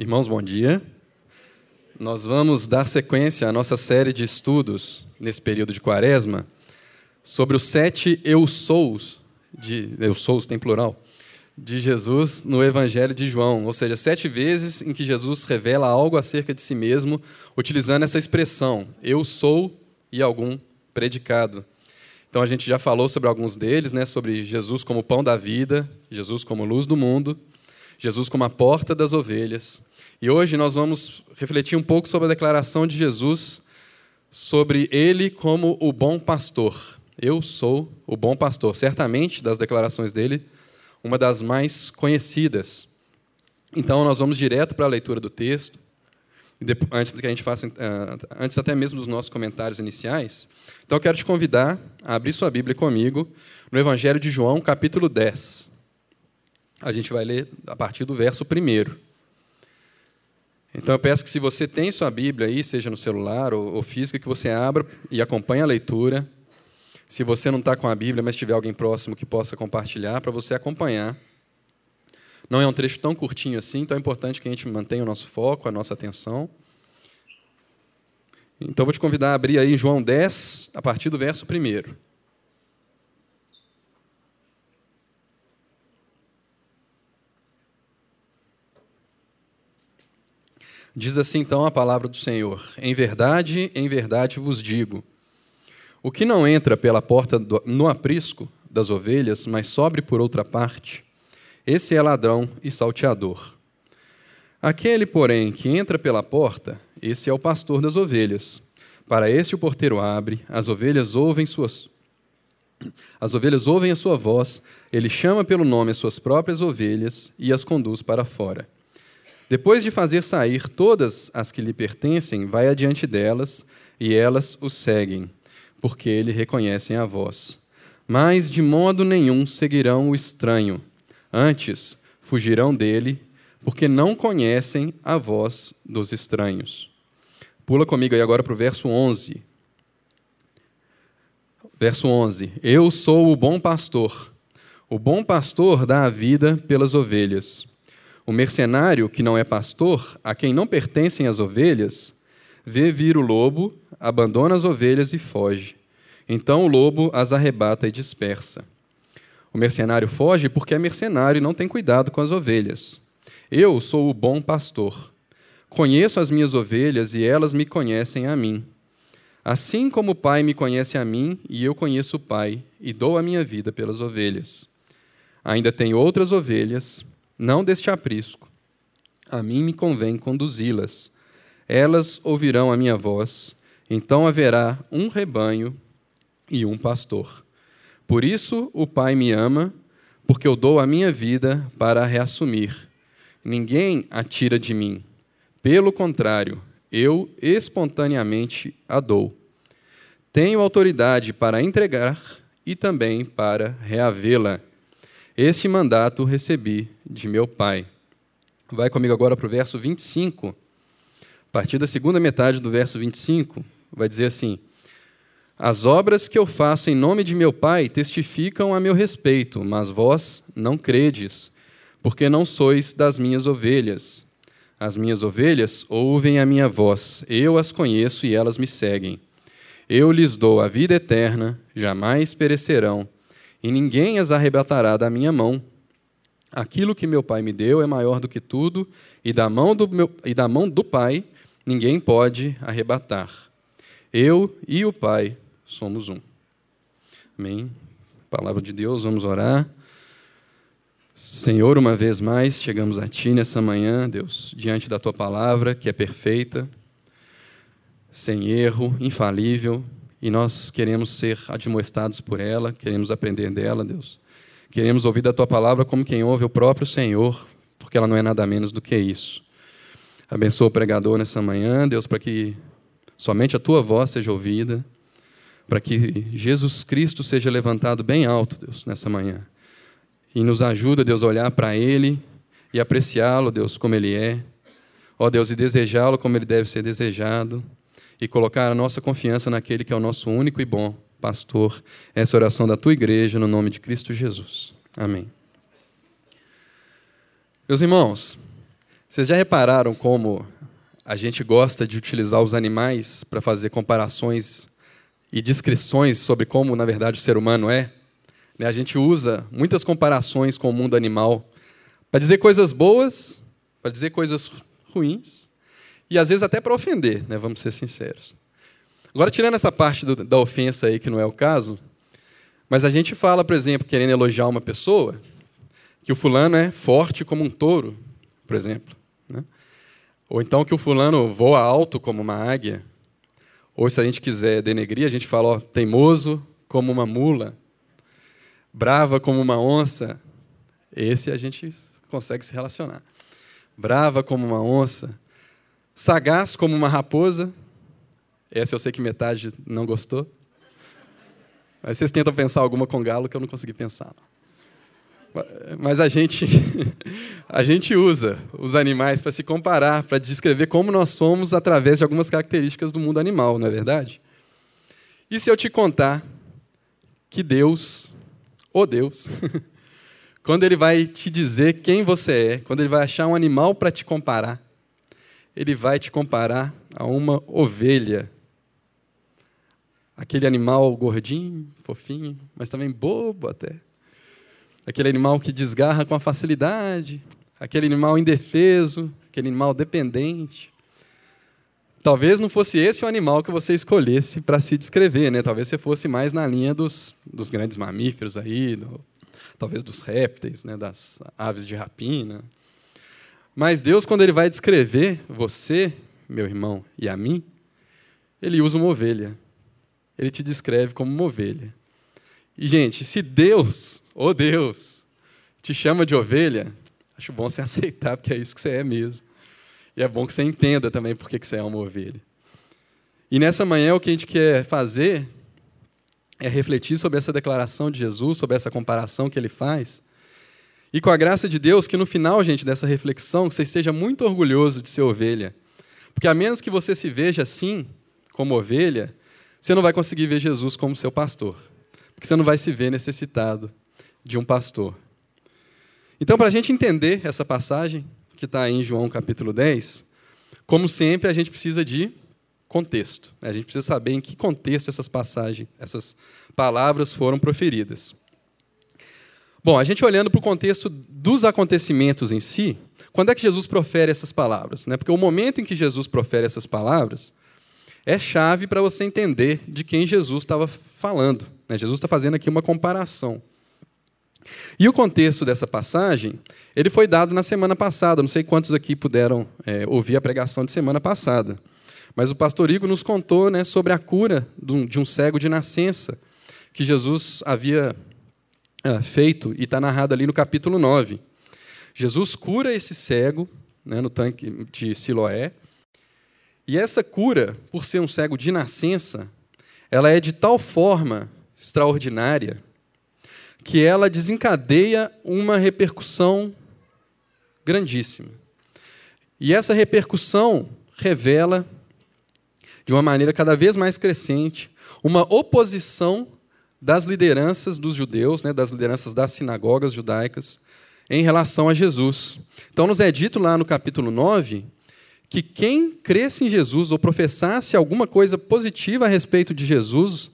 Irmãos, bom dia. Nós vamos dar sequência à nossa série de estudos nesse período de quaresma sobre os sete eu sous, de, eu sous tem plural, de Jesus no Evangelho de João, ou seja, sete vezes em que Jesus revela algo acerca de si mesmo, utilizando essa expressão, eu sou e algum predicado. Então a gente já falou sobre alguns deles, né, sobre Jesus como pão da vida, Jesus como luz do mundo, Jesus como a porta das ovelhas. E hoje nós vamos refletir um pouco sobre a declaração de Jesus sobre ele como o bom pastor. Eu sou o bom pastor. Certamente, das declarações dele, uma das mais conhecidas. Então, nós vamos direto para a leitura do texto. Antes que a gente faça, eh, antes até mesmo dos nossos comentários iniciais. Então, eu quero te convidar a abrir sua Bíblia comigo no Evangelho de João, capítulo 10. A gente vai ler a partir do verso 1. Então eu peço que se você tem sua Bíblia aí, seja no celular ou, ou física, que você abra e acompanhe a leitura. Se você não está com a Bíblia, mas tiver alguém próximo que possa compartilhar, para você acompanhar. Não é um trecho tão curtinho assim, então é importante que a gente mantenha o nosso foco, a nossa atenção. Então vou te convidar a abrir aí João 10, a partir do verso 1. Diz assim então a palavra do Senhor: Em verdade, em verdade vos digo: o que não entra pela porta do, no aprisco das ovelhas, mas sobe por outra parte, esse é ladrão e salteador. Aquele, porém, que entra pela porta, esse é o pastor das ovelhas. Para esse o porteiro abre, as ovelhas ouvem suas as ovelhas ouvem a sua voz, ele chama pelo nome as suas próprias ovelhas e as conduz para fora. Depois de fazer sair todas as que lhe pertencem, vai adiante delas, e elas o seguem, porque ele reconhecem a voz. Mas de modo nenhum seguirão o estranho. Antes, fugirão dele, porque não conhecem a voz dos estranhos. Pula comigo aí agora para o verso 11. Verso 11: Eu sou o bom pastor. O bom pastor dá a vida pelas ovelhas. O mercenário, que não é pastor, a quem não pertencem as ovelhas, vê vir o lobo, abandona as ovelhas e foge. Então o lobo as arrebata e dispersa. O mercenário foge porque é mercenário e não tem cuidado com as ovelhas. Eu sou o bom pastor. Conheço as minhas ovelhas e elas me conhecem a mim. Assim como o Pai me conhece a mim e eu conheço o Pai, e dou a minha vida pelas ovelhas. Ainda tenho outras ovelhas não deste aprisco. A mim me convém conduzi-las. Elas ouvirão a minha voz, então haverá um rebanho e um pastor. Por isso o Pai me ama, porque eu dou a minha vida para a reassumir. Ninguém a tira de mim. Pelo contrário, eu espontaneamente a dou. Tenho autoridade para entregar e também para reavê-la. Esse mandato recebi de meu Pai. Vai comigo agora para o verso 25. A partir da segunda metade do verso 25, vai dizer assim: As obras que eu faço em nome de meu Pai testificam a meu respeito, mas vós não credes, porque não sois das minhas ovelhas. As minhas ovelhas ouvem a minha voz, eu as conheço e elas me seguem. Eu lhes dou a vida eterna, jamais perecerão e ninguém as arrebatará da minha mão. Aquilo que meu Pai me deu é maior do que tudo, e da mão do, meu, e da mão do Pai ninguém pode arrebatar. Eu e o Pai somos um. Amém? Palavra de Deus, vamos orar. Senhor, uma vez mais chegamos a Ti nessa manhã, Deus, diante da Tua palavra, que é perfeita, sem erro, infalível, e nós queremos ser admoestados por ela, queremos aprender dela, Deus. Queremos ouvir da tua palavra como quem ouve o próprio Senhor, porque ela não é nada menos do que isso. Abençoa o pregador nessa manhã, Deus, para que somente a tua voz seja ouvida, para que Jesus Cristo seja levantado bem alto, Deus, nessa manhã. E nos ajuda, Deus, a olhar para Ele e apreciá-lo, Deus, como Ele é. Ó Deus, e desejá-lo como Ele deve ser desejado e colocar a nossa confiança naquele que é o nosso único e bom pastor. Essa oração da tua igreja, no nome de Cristo Jesus. Amém. Meus irmãos, Vocês já repararam como a gente gosta de utilizar os animais para fazer comparações e descrições sobre como, na verdade, o ser humano é? Né, a gente usa muitas comparações com o mundo animal para dizer coisas boas, para dizer coisas ruins, e às vezes até para ofender, né? vamos ser sinceros. Agora, tirando essa parte do, da ofensa aí, que não é o caso, mas a gente fala, por exemplo, querendo elogiar uma pessoa, que o fulano é forte como um touro, por exemplo. Né? Ou então que o fulano voa alto como uma águia. Ou se a gente quiser denegrir, a gente fala ó, teimoso como uma mula, brava como uma onça. Esse a gente consegue se relacionar. Brava como uma onça, sagaz como uma raposa. Essa eu sei que metade não gostou. Mas vocês tentam pensar alguma com galo que eu não consegui pensar. Mas a gente, a gente usa os animais para se comparar, para descrever como nós somos através de algumas características do mundo animal, não é verdade? E se eu te contar que Deus, o oh Deus, quando Ele vai te dizer quem você é, quando Ele vai achar um animal para te comparar, Ele vai te comparar a uma ovelha aquele animal gordinho, fofinho, mas também bobo até. Aquele animal que desgarra com facilidade, aquele animal indefeso, aquele animal dependente. Talvez não fosse esse o animal que você escolhesse para se descrever, né? Talvez você fosse mais na linha dos, dos grandes mamíferos aí, do, talvez dos répteis, né? Das aves de rapina. Mas Deus, quando Ele vai descrever você, meu irmão, e a mim, Ele usa uma ovelha ele te descreve como uma ovelha. E, gente, se Deus, oh Deus, te chama de ovelha, acho bom você aceitar, porque é isso que você é mesmo. E é bom que você entenda também por que você é uma ovelha. E nessa manhã, o que a gente quer fazer é refletir sobre essa declaração de Jesus, sobre essa comparação que ele faz. E com a graça de Deus, que no final, gente, dessa reflexão, você esteja muito orgulhoso de ser ovelha. Porque a menos que você se veja assim, como ovelha, você não vai conseguir ver Jesus como seu pastor, porque você não vai se ver necessitado de um pastor. Então, para a gente entender essa passagem, que está em João capítulo 10, como sempre, a gente precisa de contexto. A gente precisa saber em que contexto essas passagens, essas palavras foram proferidas. Bom, a gente olhando para o contexto dos acontecimentos em si, quando é que Jesus profere essas palavras? Né? Porque o momento em que Jesus profere essas palavras é chave para você entender de quem Jesus estava falando. Né? Jesus está fazendo aqui uma comparação. E o contexto dessa passagem, ele foi dado na semana passada. Não sei quantos aqui puderam é, ouvir a pregação de semana passada. Mas o pastor Igor nos contou né, sobre a cura de um cego de nascença que Jesus havia é, feito e está narrado ali no capítulo 9. Jesus cura esse cego né, no tanque de Siloé e essa cura, por ser um cego de nascença, ela é de tal forma extraordinária que ela desencadeia uma repercussão grandíssima. E essa repercussão revela, de uma maneira cada vez mais crescente, uma oposição das lideranças dos judeus, né, das lideranças das sinagogas judaicas, em relação a Jesus. Então, nos é dito lá no capítulo 9 que quem cresce em Jesus ou professasse alguma coisa positiva a respeito de Jesus,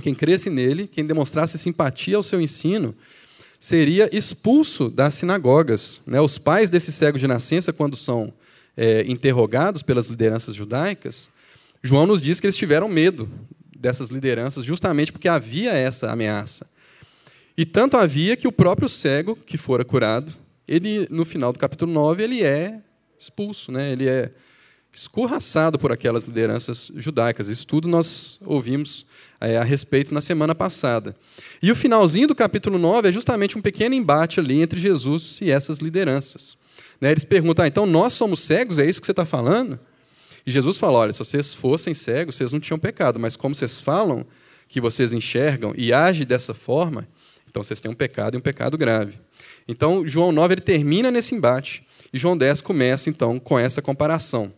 quem cresce nele, quem demonstrasse simpatia ao seu ensino, seria expulso das sinagogas. Né? Os pais desse cego de nascença, quando são é, interrogados pelas lideranças judaicas, João nos diz que eles tiveram medo dessas lideranças, justamente porque havia essa ameaça. E tanto havia que o próprio cego que fora curado, ele no final do capítulo 9, ele é expulso, né? ele é escorraçado por aquelas lideranças judaicas. Isso tudo nós ouvimos é, a respeito na semana passada. E o finalzinho do capítulo 9 é justamente um pequeno embate ali entre Jesus e essas lideranças. Né? Eles perguntam, ah, então nós somos cegos, é isso que você está falando? E Jesus fala, olha, se vocês fossem cegos, vocês não tinham pecado, mas como vocês falam que vocês enxergam e agem dessa forma, então vocês têm um pecado e um pecado grave. Então, João 9 ele termina nesse embate. E João 10 começa, então, com essa comparação.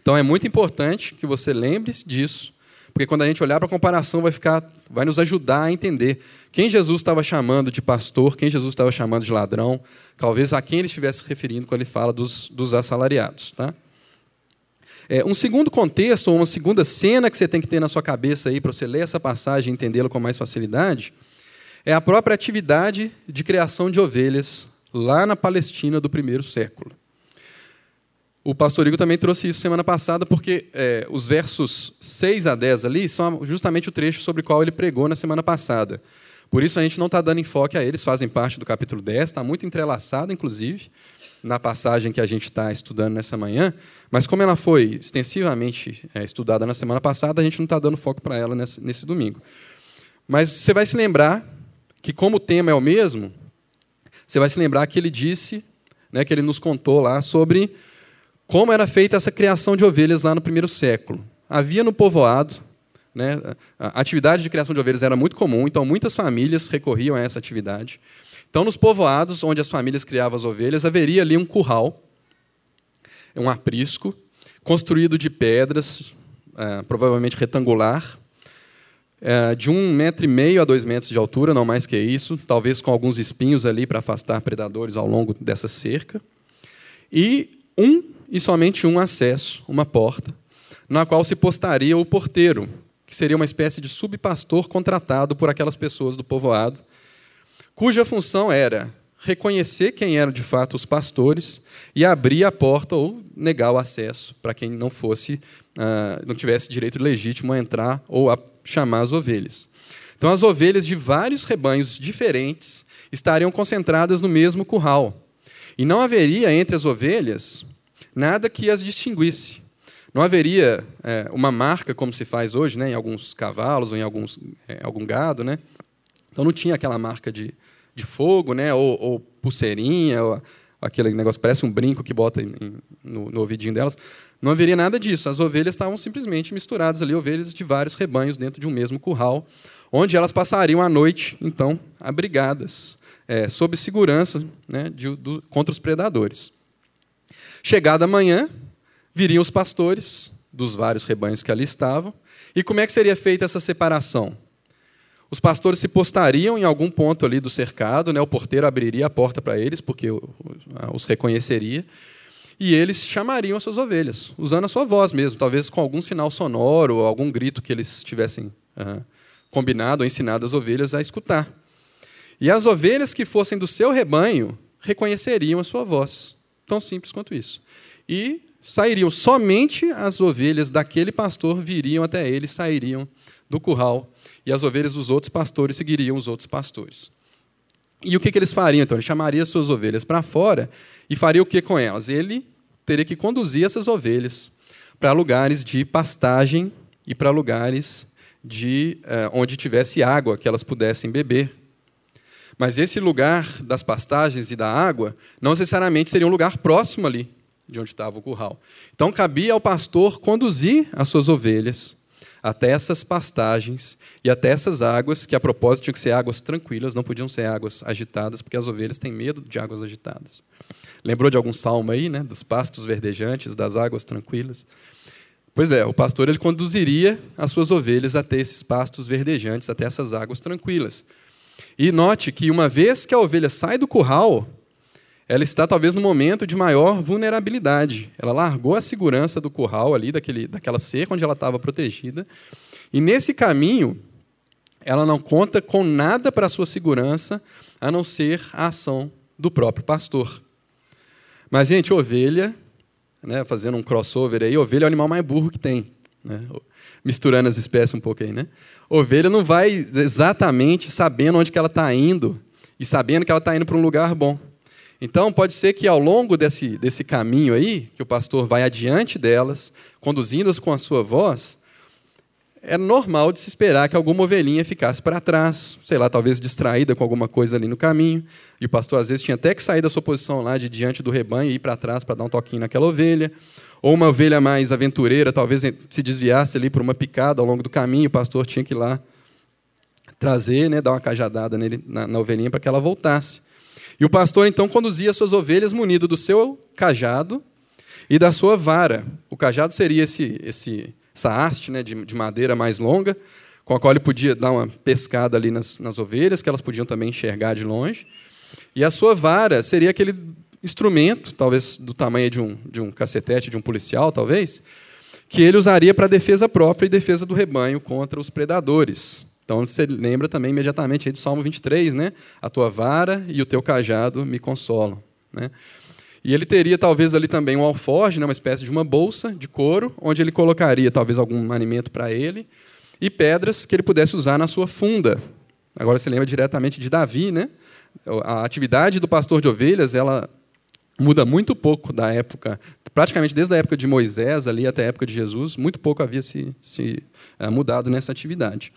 Então, é muito importante que você lembre disso, porque quando a gente olhar para a comparação vai ficar, vai nos ajudar a entender quem Jesus estava chamando de pastor, quem Jesus estava chamando de ladrão, talvez a quem ele estivesse se referindo quando ele fala dos, dos assalariados. Tá? É, um segundo contexto, uma segunda cena que você tem que ter na sua cabeça aí para você ler essa passagem e entendê-la com mais facilidade, é a própria atividade de criação de ovelhas lá na Palestina do primeiro século. O pastor Igor também trouxe isso semana passada, porque é, os versos 6 a 10 ali são justamente o trecho sobre o qual ele pregou na semana passada. Por isso a gente não está dando enfoque a eles, fazem parte do capítulo 10, está muito entrelaçado, inclusive, na passagem que a gente está estudando nessa manhã, mas como ela foi extensivamente é, estudada na semana passada, a gente não está dando foco para ela nesse, nesse domingo. Mas você vai se lembrar que, como o tema é o mesmo, você vai se lembrar que ele disse, né, que ele nos contou lá sobre como era feita essa criação de ovelhas lá no primeiro século. Havia no povoado, né, a atividade de criação de ovelhas era muito comum, então muitas famílias recorriam a essa atividade. Então, nos povoados onde as famílias criavam as ovelhas, haveria ali um curral, um aprisco, construído de pedras, é, provavelmente retangular, é, de um metro e meio a dois metros de altura, não mais que isso, talvez com alguns espinhos ali para afastar predadores ao longo dessa cerca, e um e somente um acesso, uma porta, na qual se postaria o porteiro, que seria uma espécie de subpastor contratado por aquelas pessoas do povoado, cuja função era reconhecer quem eram de fato os pastores e abrir a porta ou negar o acesso para quem não fosse, uh, não tivesse direito legítimo a entrar ou a chamar as ovelhas. Então, as ovelhas de vários rebanhos diferentes estariam concentradas no mesmo curral. E não haveria entre as ovelhas nada que as distinguisse. Não haveria é, uma marca como se faz hoje, né, em alguns cavalos ou em alguns, é, algum gado, né? Então não tinha aquela marca de, de fogo, né, ou, ou pulseirinha, ou aquele negócio parece um brinco que bota em, no, no ouvidinho delas. Não haveria nada disso. As ovelhas estavam simplesmente misturadas ali, ovelhas de vários rebanhos dentro de um mesmo curral, onde elas passariam a noite, então, abrigadas, é, sob segurança né, de, do, contra os predadores. Chegada a manhã, viriam os pastores dos vários rebanhos que ali estavam. E como é que seria feita essa separação? Os pastores se postariam em algum ponto ali do cercado, né? o porteiro abriria a porta para eles, porque os reconheceria, e eles chamariam as suas ovelhas, usando a sua voz mesmo, talvez com algum sinal sonoro ou algum grito que eles tivessem uh, combinado ou ensinado as ovelhas a escutar. E as ovelhas que fossem do seu rebanho reconheceriam a sua voz. Tão simples quanto isso. E sairiam somente as ovelhas daquele pastor viriam até ele, sairiam do curral, e as ovelhas dos outros pastores seguiriam os outros pastores. E o que, que eles fariam então? Ele chamaria suas ovelhas para fora e faria o que com elas? Ele teria que conduzir essas ovelhas para lugares de pastagem e para lugares de eh, onde tivesse água que elas pudessem beber. Mas esse lugar das pastagens e da água não necessariamente seria um lugar próximo ali de onde estava o curral. Então cabia ao pastor conduzir as suas ovelhas até essas pastagens e até essas águas, que a propósito tinham que ser águas tranquilas, não podiam ser águas agitadas, porque as ovelhas têm medo de águas agitadas. Lembrou de algum salmo aí, né? Dos pastos verdejantes, das águas tranquilas. Pois é, o pastor ele conduziria as suas ovelhas até esses pastos verdejantes, até essas águas tranquilas. E note que uma vez que a ovelha sai do curral, ela está talvez no momento de maior vulnerabilidade. Ela largou a segurança do curral ali, daquele, daquela cerca onde ela estava protegida. E nesse caminho, ela não conta com nada para a sua segurança, a não ser a ação do próprio pastor. Mas, gente, ovelha, né, fazendo um crossover aí, ovelha é o animal mais burro que tem. Né? Misturando as espécies um pouco aí, né? Ovelha não vai exatamente sabendo onde que ela está indo e sabendo que ela está indo para um lugar bom. Então, pode ser que ao longo desse, desse caminho aí, que o pastor vai adiante delas, conduzindo-as com a sua voz, é normal de se esperar que alguma ovelhinha ficasse para trás, sei lá, talvez distraída com alguma coisa ali no caminho. E o pastor, às vezes, tinha até que sair da sua posição lá de diante do rebanho e ir para trás para dar um toquinho naquela ovelha. Ou uma ovelha mais aventureira, talvez se desviasse ali por uma picada ao longo do caminho, o pastor tinha que ir lá trazer, né, dar uma cajadada nele, na, na ovelhinha para que ela voltasse. E o pastor então conduzia suas ovelhas munido do seu cajado e da sua vara. O cajado seria esse, esse essa haste né, de, de, madeira mais longa, com a qual ele podia dar uma pescada ali nas, nas ovelhas, que elas podiam também enxergar de longe. E a sua vara seria aquele instrumento, talvez do tamanho de um, de um cacetete de um policial, talvez, que ele usaria para defesa própria e defesa do rebanho contra os predadores. Então você lembra também imediatamente aí do Salmo 23, né? A tua vara e o teu cajado me consolam. Né? E ele teria talvez ali também um alforge, né? uma espécie de uma bolsa de couro, onde ele colocaria talvez algum alimento para ele, e pedras que ele pudesse usar na sua funda. Agora você lembra diretamente de Davi, né? A atividade do pastor de ovelhas, ela muda muito pouco da época, praticamente desde a época de Moisés ali até a época de Jesus, muito pouco havia se, se uh, mudado nessa atividade.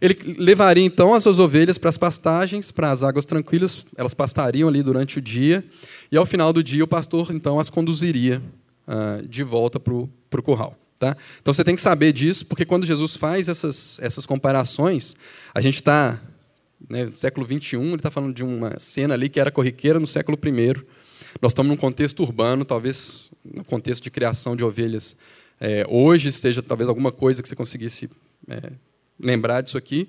Ele levaria então as suas ovelhas para as pastagens, para as águas tranquilas, elas pastariam ali durante o dia, e ao final do dia o pastor então as conduziria uh, de volta para o curral. Tá? Então você tem que saber disso, porque quando Jesus faz essas, essas comparações, a gente está né, no século 21, ele está falando de uma cena ali que era corriqueira no século I. Nós estamos num contexto urbano, talvez no contexto de criação de ovelhas. É, hoje seja talvez alguma coisa que você conseguisse é, lembrar disso aqui,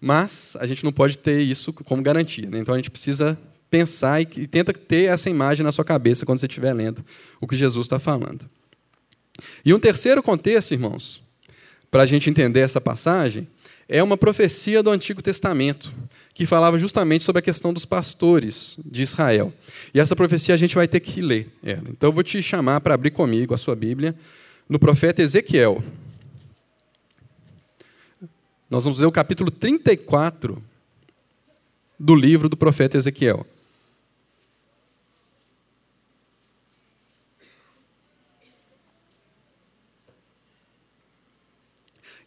mas a gente não pode ter isso como garantia. Né? Então a gente precisa pensar e, e tenta ter essa imagem na sua cabeça quando você estiver lendo o que Jesus está falando. E um terceiro contexto, irmãos, para a gente entender essa passagem, é uma profecia do Antigo Testamento, que falava justamente sobre a questão dos pastores de Israel. E essa profecia a gente vai ter que ler ela. Então eu vou te chamar para abrir comigo a sua Bíblia no profeta Ezequiel. Nós vamos ler o capítulo 34 do livro do profeta Ezequiel.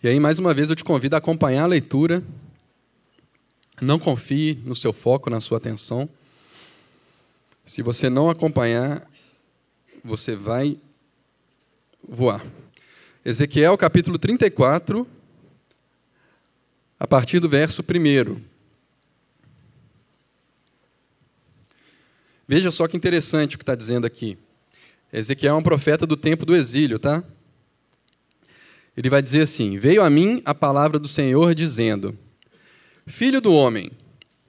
E aí, mais uma vez, eu te convido a acompanhar a leitura. Não confie no seu foco, na sua atenção. Se você não acompanhar, você vai voar. Ezequiel capítulo 34, a partir do verso 1. Veja só que interessante o que está dizendo aqui. Ezequiel é um profeta do tempo do exílio, tá? Ele vai dizer assim: Veio a mim a palavra do Senhor dizendo: Filho do homem,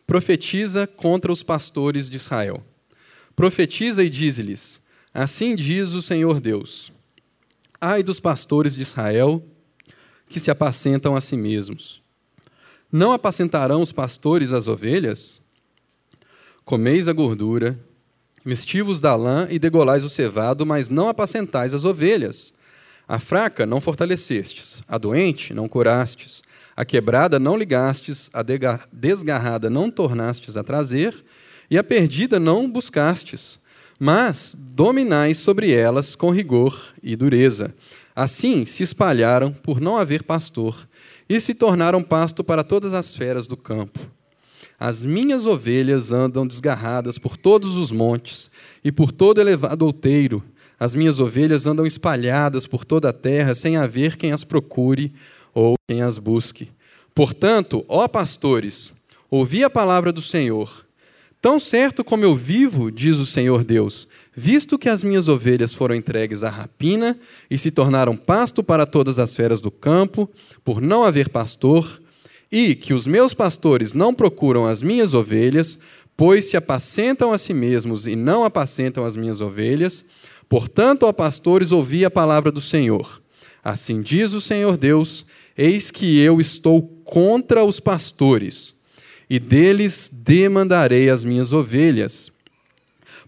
profetiza contra os pastores de Israel. Profetiza e dize-lhes: Assim diz o Senhor Deus: Ai dos pastores de Israel que se apacentam a si mesmos. Não apacentarão os pastores as ovelhas? Comeis a gordura, vestivos da lã e degolais o cevado, mas não apacentais as ovelhas. A fraca não fortalecestes, a doente não curastes, a quebrada não ligastes, a desgarrada não tornastes a trazer, e a perdida não buscastes, mas dominais sobre elas com rigor e dureza. Assim se espalharam por não haver pastor, e se tornaram pasto para todas as feras do campo. As minhas ovelhas andam desgarradas por todos os montes e por todo elevado outeiro. As minhas ovelhas andam espalhadas por toda a terra, sem haver quem as procure ou quem as busque. Portanto, ó pastores, ouvi a palavra do Senhor. Tão certo como eu vivo, diz o Senhor Deus, visto que as minhas ovelhas foram entregues à rapina e se tornaram pasto para todas as feras do campo, por não haver pastor, e que os meus pastores não procuram as minhas ovelhas, pois se apacentam a si mesmos e não apacentam as minhas ovelhas, portanto, ó pastores, ouvi a palavra do Senhor. Assim diz o Senhor Deus: Eis que eu estou contra os pastores e deles demandarei as minhas ovelhas.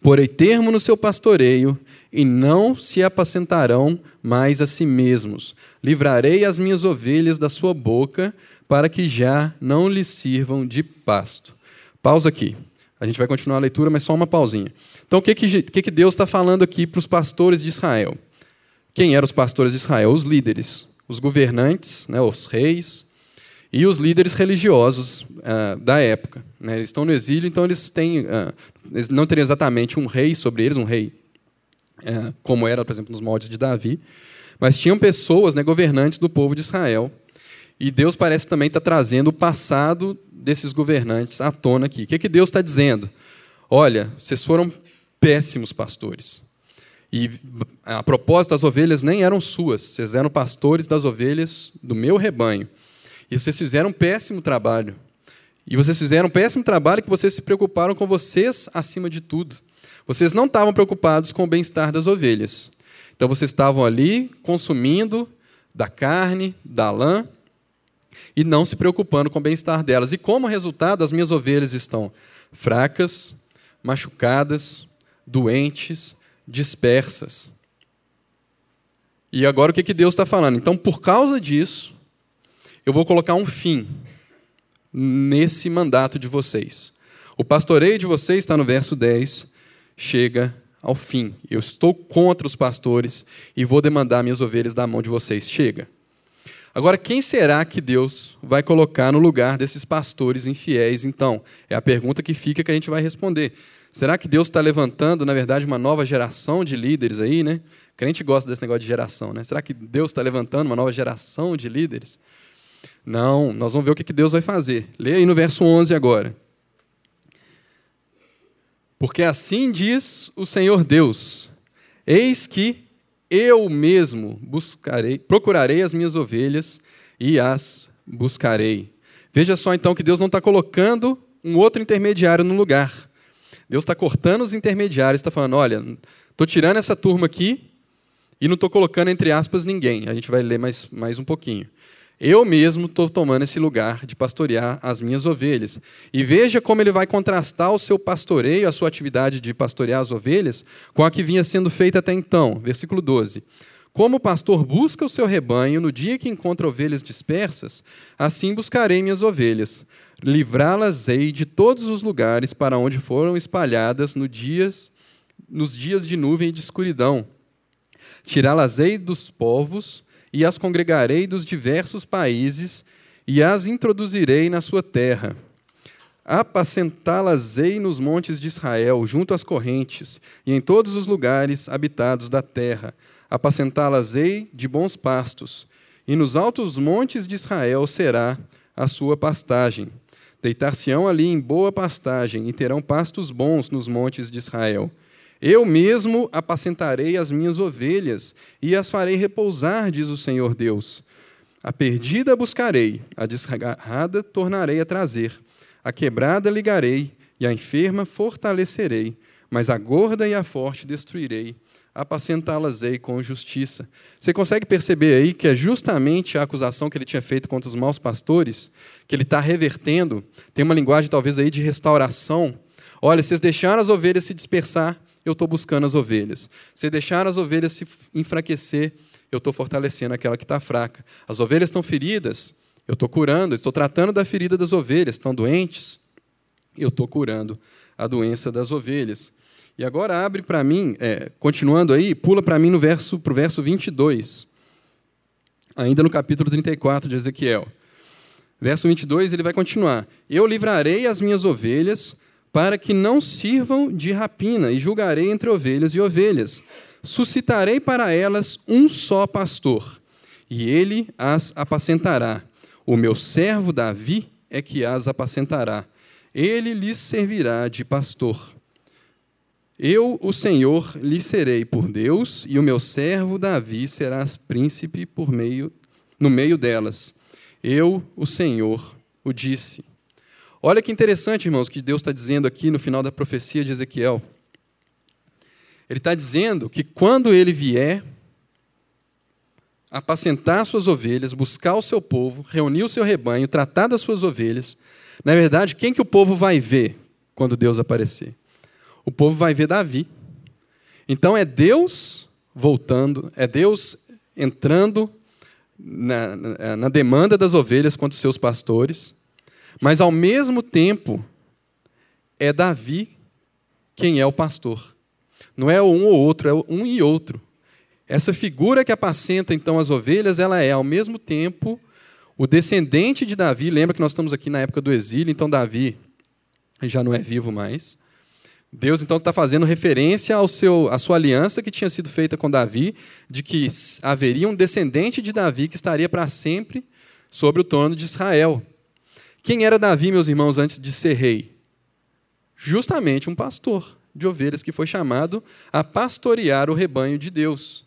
Porei termo no seu pastoreio, e não se apacentarão mais a si mesmos. Livrarei as minhas ovelhas da sua boca, para que já não lhes sirvam de pasto. Pausa aqui. A gente vai continuar a leitura, mas só uma pausinha. Então, o que, que, que Deus está falando aqui para os pastores de Israel? Quem eram os pastores de Israel? Os líderes, os governantes, né, os reis, e os líderes religiosos uh, da época. Né? Eles estão no exílio, então eles têm, uh, eles não teriam exatamente um rei sobre eles, um rei uh, como era, por exemplo, nos moldes de Davi, mas tinham pessoas, né, governantes do povo de Israel. E Deus parece também estar tá trazendo o passado desses governantes à tona aqui. O que, que Deus está dizendo? Olha, vocês foram péssimos pastores. E a propósito, as ovelhas nem eram suas, vocês eram pastores das ovelhas do meu rebanho. E vocês fizeram um péssimo trabalho. E vocês fizeram um péssimo trabalho que vocês se preocuparam com vocês acima de tudo. Vocês não estavam preocupados com o bem-estar das ovelhas. Então vocês estavam ali consumindo da carne, da lã, e não se preocupando com o bem-estar delas. E como resultado, as minhas ovelhas estão fracas, machucadas, doentes, dispersas. E agora o que, Deus está falando? Então, por causa disso, eu vou colocar um fim nesse mandato de vocês. O pastoreio de vocês está no verso 10, chega ao fim. Eu estou contra os pastores e vou demandar minhas ovelhas da mão de vocês. Chega. Agora, quem será que Deus vai colocar no lugar desses pastores infiéis, então? É a pergunta que fica que a gente vai responder. Será que Deus está levantando, na verdade, uma nova geração de líderes aí, né? Crente gosta desse negócio de geração, né? Será que Deus está levantando uma nova geração de líderes? Não, nós vamos ver o que Deus vai fazer. Leia aí no verso 11 agora. Porque assim diz o Senhor Deus: Eis que eu mesmo buscarei, procurarei as minhas ovelhas e as buscarei. Veja só então que Deus não está colocando um outro intermediário no lugar. Deus está cortando os intermediários, está falando: olha, estou tirando essa turma aqui e não estou colocando entre aspas ninguém. A gente vai ler mais, mais um pouquinho. Eu mesmo estou tomando esse lugar de pastorear as minhas ovelhas. E veja como ele vai contrastar o seu pastoreio, a sua atividade de pastorear as ovelhas, com a que vinha sendo feita até então. Versículo 12. Como o pastor busca o seu rebanho no dia que encontra ovelhas dispersas, assim buscarei minhas ovelhas. Livrá-las-ei de todos os lugares para onde foram espalhadas no dias, nos dias de nuvem e de escuridão. Tirá-las-ei dos povos e as congregarei dos diversos países e as introduzirei na sua terra. Apacentá-las-ei nos montes de Israel, junto às correntes, e em todos os lugares habitados da terra. Apacentá-las-ei de bons pastos, e nos altos montes de Israel será a sua pastagem. Deitar-se-ão ali em boa pastagem, e terão pastos bons nos montes de Israel. Eu mesmo apacentarei as minhas ovelhas, e as farei repousar, diz o Senhor Deus. A perdida buscarei, a desgarrada tornarei a trazer, a quebrada ligarei, e a enferma fortalecerei, mas a gorda e a forte destruirei, apacentá-las-ei com justiça. Você consegue perceber aí que é justamente a acusação que ele tinha feito contra os maus pastores, que ele está revertendo, tem uma linguagem talvez aí de restauração. Olha, vocês deixaram as ovelhas se dispersar, eu estou buscando as ovelhas. Vocês deixaram as ovelhas se enfraquecer, eu estou fortalecendo aquela que está fraca. As ovelhas estão feridas, eu estou curando, estou tratando da ferida das ovelhas. Estão doentes, eu estou curando a doença das ovelhas. E agora abre para mim, é, continuando aí, pula para mim no verso, para o verso 22, ainda no capítulo 34 de Ezequiel. Verso 22, ele vai continuar: Eu livrarei as minhas ovelhas para que não sirvam de rapina, e julgarei entre ovelhas e ovelhas. Suscitarei para elas um só pastor, e ele as apacentará. O meu servo Davi é que as apacentará. Ele lhes servirá de pastor. Eu, o Senhor, lhe serei por Deus, e o meu servo Davi será príncipe por meio no meio delas. Eu, o Senhor, o disse. Olha que interessante, irmãos, que Deus está dizendo aqui no final da profecia de Ezequiel. Ele está dizendo que quando ele vier apacentar suas ovelhas, buscar o seu povo, reunir o seu rebanho, tratar das suas ovelhas, na verdade, quem que o povo vai ver quando Deus aparecer? o povo vai ver Davi. Então é Deus voltando, é Deus entrando na, na, na demanda das ovelhas os seus pastores, mas ao mesmo tempo é Davi quem é o pastor. Não é um ou outro, é um e outro. Essa figura que apacenta então as ovelhas, ela é ao mesmo tempo o descendente de Davi. Lembra que nós estamos aqui na época do exílio, então Davi já não é vivo mais. Deus então está fazendo referência ao seu, à sua aliança que tinha sido feita com Davi, de que haveria um descendente de Davi que estaria para sempre sobre o trono de Israel. Quem era Davi, meus irmãos, antes de ser rei? Justamente um pastor. de ovelhas que foi chamado a pastorear o rebanho de Deus.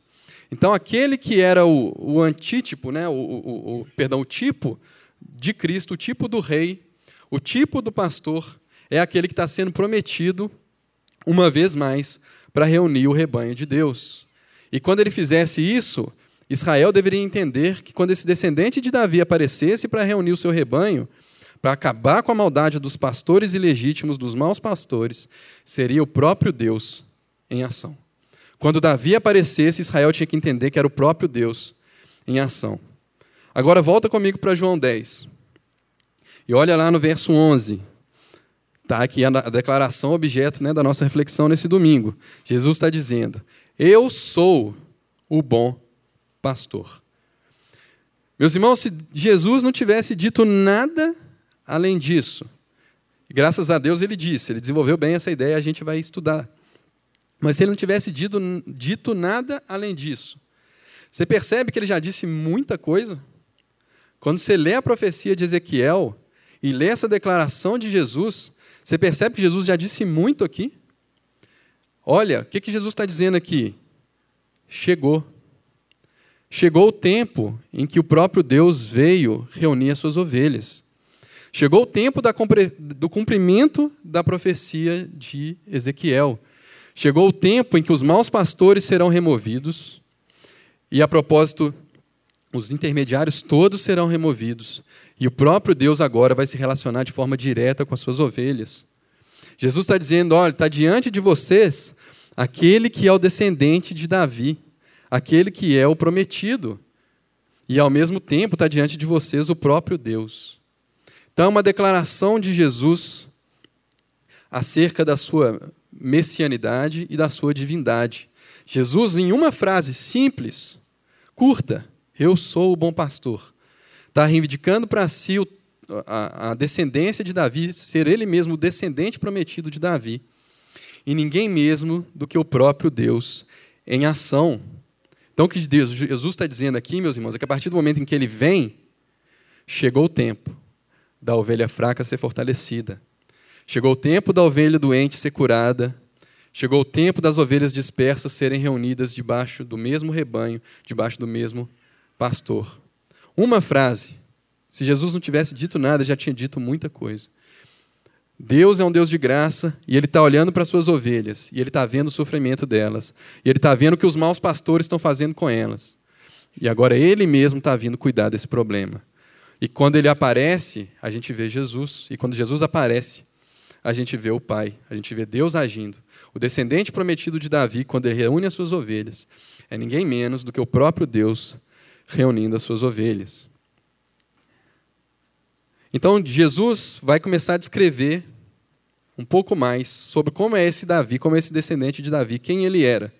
Então, aquele que era o, o antítipo, né, o, o, o, perdão, o tipo de Cristo, o tipo do rei, o tipo do pastor, é aquele que está sendo prometido, uma vez mais, para reunir o rebanho de Deus. E quando ele fizesse isso, Israel deveria entender que quando esse descendente de Davi aparecesse para reunir o seu rebanho, para acabar com a maldade dos pastores ilegítimos, dos maus pastores, seria o próprio Deus em ação. Quando Davi aparecesse, Israel tinha que entender que era o próprio Deus em ação. Agora volta comigo para João 10. E olha lá no verso 11. Está aqui a declaração objeto né, da nossa reflexão nesse domingo. Jesus está dizendo: Eu sou o bom pastor. Meus irmãos, se Jesus não tivesse dito nada além disso, graças a Deus ele disse, ele desenvolveu bem essa ideia, a gente vai estudar. Mas se ele não tivesse dito, dito nada além disso, você percebe que ele já disse muita coisa? Quando você lê a profecia de Ezequiel e lê essa declaração de Jesus, você percebe que Jesus já disse muito aqui? Olha, o que, que Jesus está dizendo aqui? Chegou. Chegou o tempo em que o próprio Deus veio reunir as suas ovelhas. Chegou o tempo do cumprimento da profecia de Ezequiel. Chegou o tempo em que os maus pastores serão removidos, e a propósito, os intermediários todos serão removidos, e o próprio Deus agora vai se relacionar de forma direta com as suas ovelhas. Jesus está dizendo: olha, está diante de vocês aquele que é o descendente de Davi aquele que é o prometido. E ao mesmo tempo está diante de vocês o próprio Deus. Então, uma declaração de Jesus acerca da sua messianidade e da sua divindade. Jesus, em uma frase simples, curta, eu sou o bom pastor, está reivindicando para si o, a, a descendência de Davi, ser ele mesmo o descendente prometido de Davi, e ninguém mesmo do que o próprio Deus em ação. Então, o que Deus, Jesus está dizendo aqui, meus irmãos, é que a partir do momento em que ele vem, chegou o tempo da ovelha fraca ser fortalecida. Chegou o tempo da ovelha doente ser curada. Chegou o tempo das ovelhas dispersas serem reunidas debaixo do mesmo rebanho, debaixo do mesmo pastor. Uma frase. Se Jesus não tivesse dito nada, já tinha dito muita coisa. Deus é um Deus de graça e Ele está olhando para as suas ovelhas e Ele está vendo o sofrimento delas e Ele está vendo o que os maus pastores estão fazendo com elas. E agora Ele mesmo está vindo cuidar desse problema. E quando Ele aparece, a gente vê Jesus. E quando Jesus aparece, a gente vê o Pai, a gente vê Deus agindo. O descendente prometido de Davi, quando ele reúne as suas ovelhas, é ninguém menos do que o próprio Deus reunindo as suas ovelhas. Então, Jesus vai começar a descrever um pouco mais sobre como é esse Davi, como é esse descendente de Davi, quem ele era.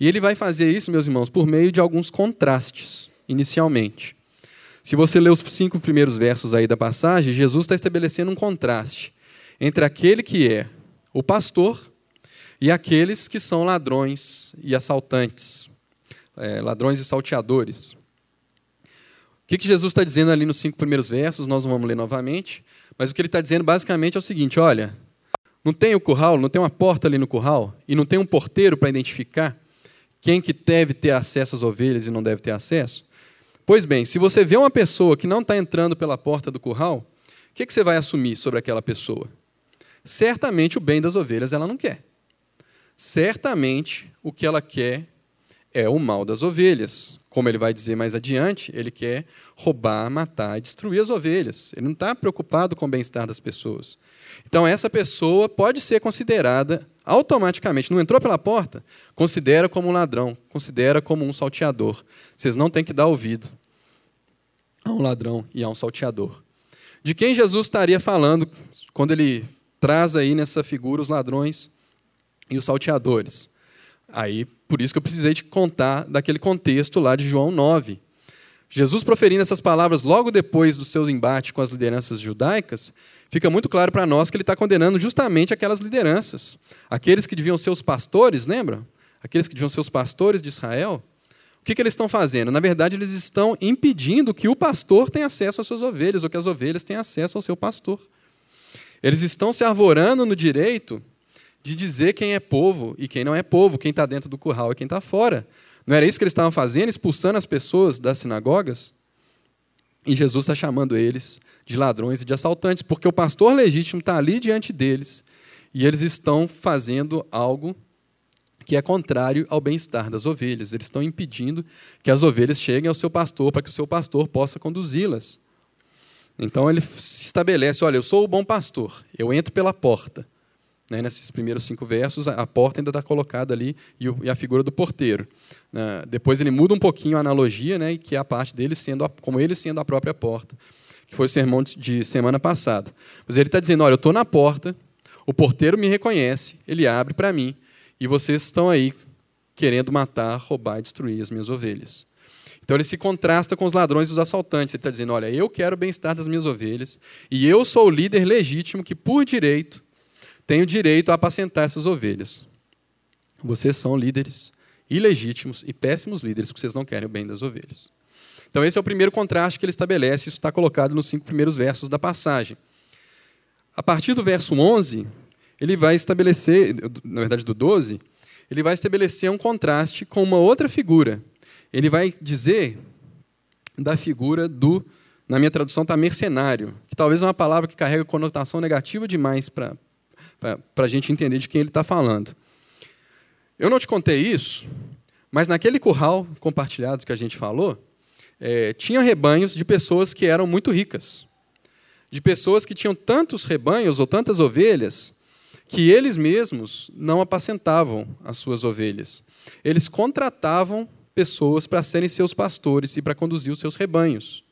E ele vai fazer isso, meus irmãos, por meio de alguns contrastes, inicialmente. Se você ler os cinco primeiros versos aí da passagem, Jesus está estabelecendo um contraste entre aquele que é o pastor e aqueles que são ladrões e assaltantes, é, ladrões e salteadores. O que, que Jesus está dizendo ali nos cinco primeiros versos? Nós não vamos ler novamente, mas o que ele está dizendo basicamente é o seguinte: olha, não tem o curral, não tem uma porta ali no curral, e não tem um porteiro para identificar quem que deve ter acesso às ovelhas e não deve ter acesso? Pois bem, se você vê uma pessoa que não está entrando pela porta do curral, o que, que você vai assumir sobre aquela pessoa? Certamente o bem das ovelhas ela não quer. Certamente o que ela quer é o mal das ovelhas. Como ele vai dizer mais adiante, ele quer roubar, matar e destruir as ovelhas. Ele não está preocupado com o bem-estar das pessoas. Então, essa pessoa pode ser considerada automaticamente, não entrou pela porta, considera como um ladrão, considera como um salteador. Vocês não têm que dar ouvido a um ladrão e a um salteador. De quem Jesus estaria falando quando ele traz aí nessa figura os ladrões e os salteadores? Aí, por isso que eu precisei te contar daquele contexto lá de João 9. Jesus proferindo essas palavras logo depois do seu embate com as lideranças judaicas, fica muito claro para nós que ele está condenando justamente aquelas lideranças. Aqueles que deviam ser os pastores, lembra? Aqueles que deviam ser os pastores de Israel. Que, que eles estão fazendo? Na verdade, eles estão impedindo que o pastor tenha acesso às suas ovelhas, ou que as ovelhas tenham acesso ao seu pastor. Eles estão se arvorando no direito de dizer quem é povo e quem não é povo, quem está dentro do curral e quem está fora. Não era isso que eles estavam fazendo, expulsando as pessoas das sinagogas? E Jesus está chamando eles de ladrões e de assaltantes, porque o pastor legítimo está ali diante deles e eles estão fazendo algo que é contrário ao bem-estar das ovelhas. Eles estão impedindo que as ovelhas cheguem ao seu pastor para que o seu pastor possa conduzi-las. Então ele se estabelece: olha, eu sou o bom pastor, eu entro pela porta. Né, nesses primeiros cinco versos, a, porta ainda está colocada ali e, a figura do porteiro. Depois ele muda um pouquinho a analogia, né, que é a parte dele sendo a, como ele sendo a própria porta, que foi o sermão de semana passada. Mas ele está dizendo: olha, eu estou na porta, o porteiro me reconhece, ele abre para mim, e vocês estão aí querendo matar, roubar e destruir as minhas ovelhas. Então ele se contrasta com os ladrões e os assaltantes. Ele está dizendo: olha, eu quero o bem-estar das minhas ovelhas, e eu sou o líder legítimo que, por direito, tenho direito a apacentar essas ovelhas. Vocês são líderes ilegítimos e péssimos líderes, porque vocês não querem o bem das ovelhas. Então, esse é o primeiro contraste que ele estabelece, isso está colocado nos cinco primeiros versos da passagem. A partir do verso 11, ele vai estabelecer, na verdade do 12, ele vai estabelecer um contraste com uma outra figura. Ele vai dizer da figura do, na minha tradução está mercenário, que talvez é uma palavra que carrega conotação negativa demais para a gente entender de quem ele está falando. Eu não te contei isso, mas naquele curral compartilhado que a gente falou, é, tinha rebanhos de pessoas que eram muito ricas de pessoas que tinham tantos rebanhos ou tantas ovelhas que eles mesmos não apacentavam as suas ovelhas. Eles contratavam pessoas para serem seus pastores e para conduzir os seus rebanhos.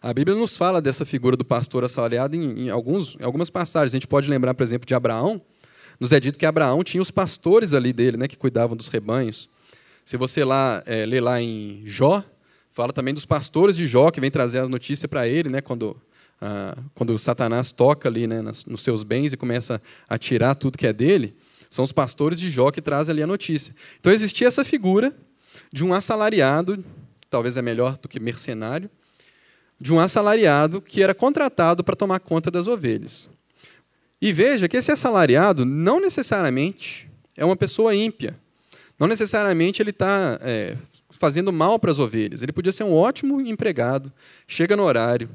A Bíblia nos fala dessa figura do pastor assalariado em, em, alguns, em algumas passagens. A gente pode lembrar, por exemplo, de Abraão. Nos é dito que Abraão tinha os pastores ali dele, né, que cuidavam dos rebanhos. Se você lá é, lá em Jó, fala também dos pastores de Jó que vem trazer a notícia para ele, né, quando ah, quando Satanás toca ali né, nos seus bens e começa a tirar tudo que é dele, são os pastores de Jó que trazem ali a notícia. Então existia essa figura de um assalariado, talvez é melhor do que mercenário, de um assalariado que era contratado para tomar conta das ovelhas. E veja que esse assalariado não necessariamente é uma pessoa ímpia. Não necessariamente ele está é, fazendo mal para as ovelhas. Ele podia ser um ótimo empregado, chega no horário,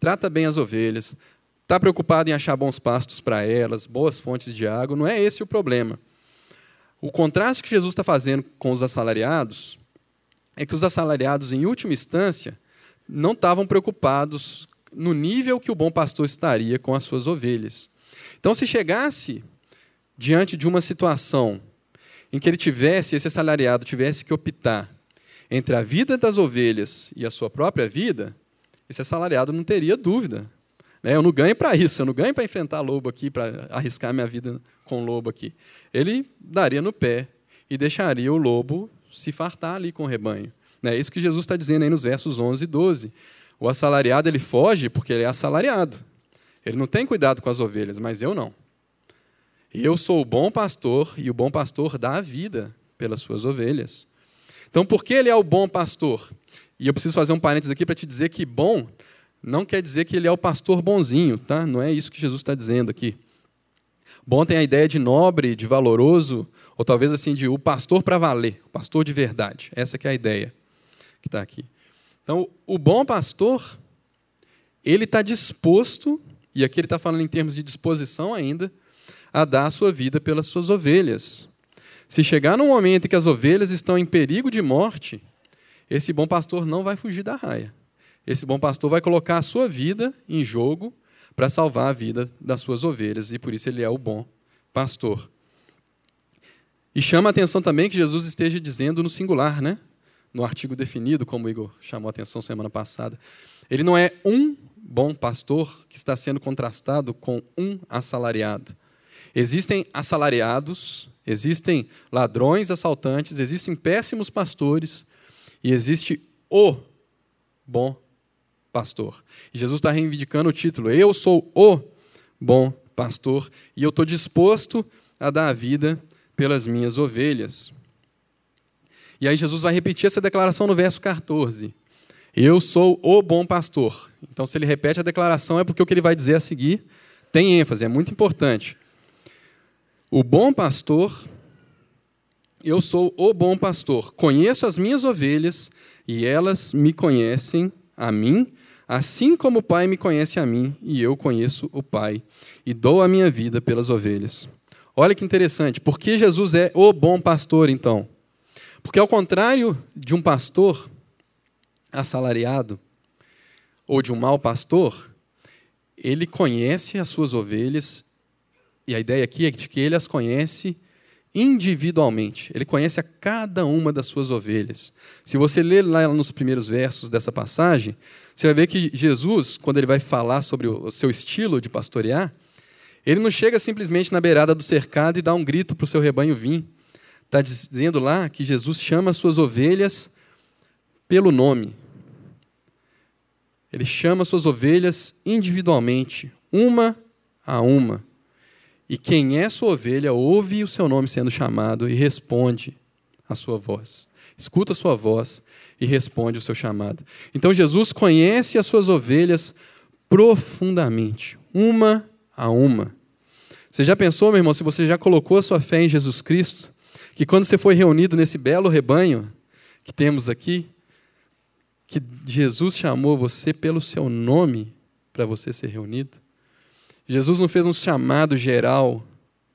trata bem as ovelhas, está preocupado em achar bons pastos para elas, boas fontes de água. Não é esse o problema. O contraste que Jesus está fazendo com os assalariados é que os assalariados, em última instância, não estavam preocupados no nível que o bom pastor estaria com as suas ovelhas. Então, se chegasse diante de uma situação em que ele tivesse, esse assalariado tivesse que optar entre a vida das ovelhas e a sua própria vida, esse assalariado não teria dúvida. Né? Eu não ganho para isso, eu não ganho para enfrentar lobo aqui, para arriscar minha vida com lobo aqui. Ele daria no pé e deixaria o lobo se fartar ali com o rebanho. É isso que Jesus está dizendo aí nos versos 11 e 12. O assalariado ele foge porque ele é assalariado. Ele não tem cuidado com as ovelhas, mas eu não. Eu sou o bom pastor e o bom pastor dá a vida pelas suas ovelhas. Então, por que ele é o bom pastor? E eu preciso fazer um parênteses aqui para te dizer que bom não quer dizer que ele é o pastor bonzinho, tá? Não é isso que Jesus está dizendo aqui. Bom tem a ideia de nobre, de valoroso, ou talvez assim de o pastor para valer, o pastor de verdade. Essa é a ideia que está aqui. Então, o bom pastor, ele está disposto, e aqui ele está falando em termos de disposição ainda, a dar a sua vida pelas suas ovelhas. Se chegar num momento em que as ovelhas estão em perigo de morte, esse bom pastor não vai fugir da raia. Esse bom pastor vai colocar a sua vida em jogo para salvar a vida das suas ovelhas, e por isso ele é o bom pastor. E chama a atenção também que Jesus esteja dizendo no singular, né? no artigo definido, como o Igor chamou a atenção semana passada. Ele não é um bom pastor que está sendo contrastado com um assalariado. Existem assalariados, existem ladrões, assaltantes, existem péssimos pastores, e existe o bom pastor. E Jesus está reivindicando o título: Eu sou o bom pastor e eu estou disposto a dar a vida pelas minhas ovelhas. E aí Jesus vai repetir essa declaração no verso 14. Eu sou o bom pastor. Então, se ele repete a declaração, é porque o que ele vai dizer a seguir tem ênfase, é muito importante. O bom pastor, eu sou o bom pastor. Conheço as minhas ovelhas e elas me conhecem a mim, assim como o Pai me conhece a mim e eu conheço o Pai e dou a minha vida pelas ovelhas. Olha que interessante, por que Jesus é o bom pastor então? Porque ao contrário de um pastor assalariado ou de um mau pastor, ele conhece as suas ovelhas e a ideia aqui é de que ele as conhece individualmente. Ele conhece a cada uma das suas ovelhas. Se você ler lá nos primeiros versos dessa passagem, você vai ver que Jesus, quando ele vai falar sobre o seu estilo de pastorear, ele não chega simplesmente na beirada do cercado e dá um grito para o seu rebanho vir. Está dizendo lá que Jesus chama as suas ovelhas pelo nome. Ele chama as suas ovelhas individualmente, uma a uma. E quem é sua ovelha ouve o seu nome sendo chamado e responde a sua voz. Escuta a sua voz e responde o seu chamado. Então Jesus conhece as suas ovelhas profundamente, uma a uma. Você já pensou, meu irmão, se você já colocou a sua fé em Jesus Cristo, que quando você foi reunido nesse belo rebanho que temos aqui, que Jesus chamou você pelo seu nome para você ser reunido? Jesus não fez um chamado geral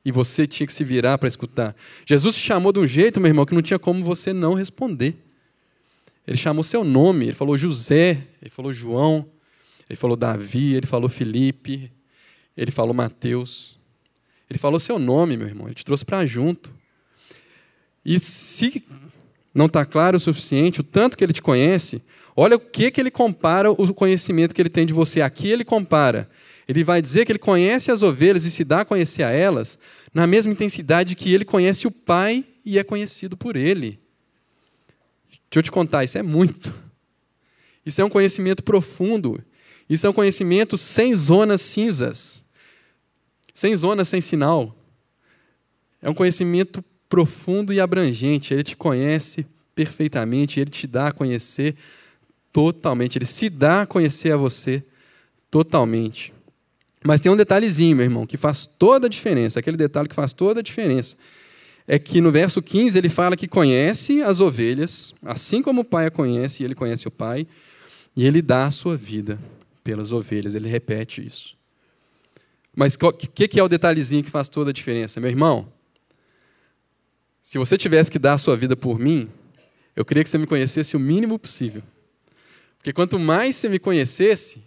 e você tinha que se virar para escutar. Jesus te chamou de um jeito, meu irmão, que não tinha como você não responder. Ele chamou seu nome, ele falou José, ele falou João, ele falou Davi, ele falou Felipe, ele falou Mateus. Ele falou seu nome, meu irmão, ele te trouxe para junto. E se não está claro o suficiente, o tanto que ele te conhece, olha o que, que ele compara o conhecimento que ele tem de você. Aqui ele compara ele vai dizer que ele conhece as ovelhas e se dá a conhecer a elas na mesma intensidade que ele conhece o Pai e é conhecido por ele. Deixa eu te contar, isso é muito. Isso é um conhecimento profundo. Isso é um conhecimento sem zonas cinzas, sem zonas sem sinal. É um conhecimento profundo e abrangente. Ele te conhece perfeitamente, ele te dá a conhecer totalmente, ele se dá a conhecer a você totalmente. Mas tem um detalhezinho, meu irmão, que faz toda a diferença. Aquele detalhe que faz toda a diferença. É que no verso 15 ele fala que conhece as ovelhas, assim como o pai a conhece e ele conhece o pai, e ele dá a sua vida pelas ovelhas. Ele repete isso. Mas o que, que é o detalhezinho que faz toda a diferença? Meu irmão, se você tivesse que dar a sua vida por mim, eu queria que você me conhecesse o mínimo possível. Porque quanto mais você me conhecesse,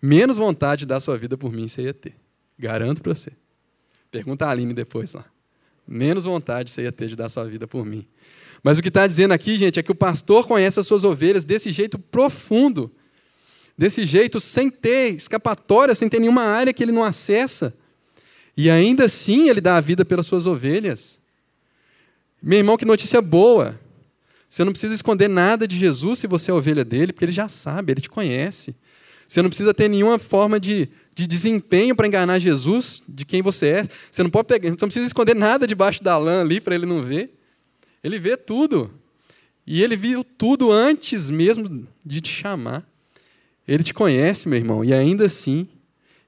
menos vontade de dar sua vida por mim você ia ter. Garanto para você. Pergunta a Aline depois lá. Menos vontade você ia ter de dar sua vida por mim. Mas o que está dizendo aqui, gente, é que o pastor conhece as suas ovelhas desse jeito profundo, desse jeito sem ter escapatória, sem ter nenhuma área que ele não acessa. E ainda assim ele dá a vida pelas suas ovelhas. Meu irmão, que notícia boa. Você não precisa esconder nada de Jesus se você é ovelha dele, porque ele já sabe, ele te conhece. Você não precisa ter nenhuma forma de, de desempenho para enganar Jesus de quem você é. Você não pode pegar, você não precisa esconder nada debaixo da lã ali para ele não ver. Ele vê tudo. E ele viu tudo antes mesmo de te chamar. Ele te conhece, meu irmão, e ainda assim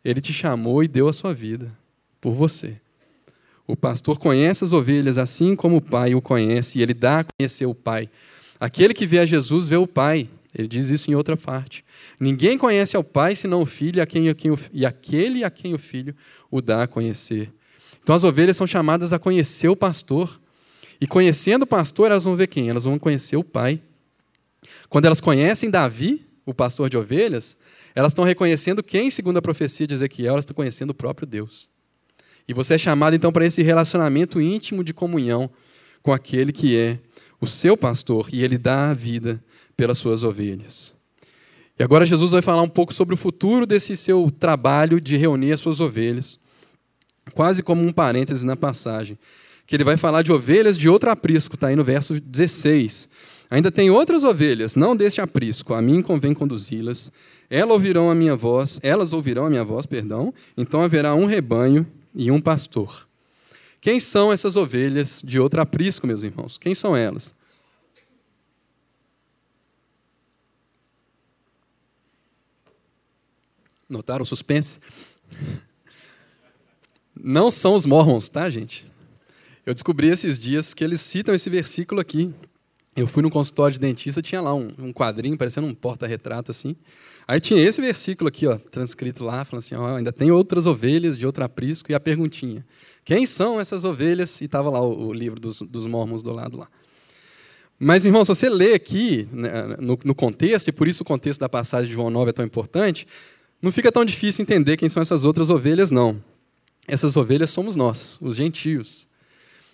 ele te chamou e deu a sua vida por você. O pastor conhece as ovelhas assim como o pai o conhece, e ele dá a conhecer o pai. Aquele que vê a Jesus vê o pai. Ele diz isso em outra parte. Ninguém conhece ao Pai senão o Filho a quem, a quem o, e aquele a quem o Filho o dá a conhecer. Então as ovelhas são chamadas a conhecer o pastor. E conhecendo o pastor, elas vão ver quem? Elas vão conhecer o Pai. Quando elas conhecem Davi, o pastor de ovelhas, elas estão reconhecendo quem, segundo a profecia de Ezequiel, elas estão conhecendo o próprio Deus. E você é chamado então para esse relacionamento íntimo de comunhão com aquele que é o seu pastor e ele dá a vida pelas suas ovelhas. E agora Jesus vai falar um pouco sobre o futuro desse seu trabalho de reunir as suas ovelhas, quase como um parêntese na passagem, que ele vai falar de ovelhas de outro aprisco, está aí no verso 16. Ainda tem outras ovelhas, não deste aprisco, a mim convém conduzi-las. Elas ouvirão a minha voz, elas ouvirão a minha voz, perdão. Então haverá um rebanho e um pastor. Quem são essas ovelhas de outro aprisco, meus irmãos? Quem são elas? Notaram o suspense? Não são os mormons, tá, gente? Eu descobri esses dias que eles citam esse versículo aqui. Eu fui no consultório de dentista, tinha lá um, um quadrinho, parecendo um porta-retrato assim. Aí tinha esse versículo aqui, ó, transcrito lá, falando assim: ó, ainda tem outras ovelhas de outro aprisco, e a perguntinha: quem são essas ovelhas? E estava lá o, o, livro dos, dos mormons do lado lá. Mas, irmão, se você lê aqui né, no, no, contexto, e por isso o contexto da passagem de João 9 é tão importante, não fica tão difícil entender quem são essas outras ovelhas, não. Essas ovelhas somos nós, os gentios.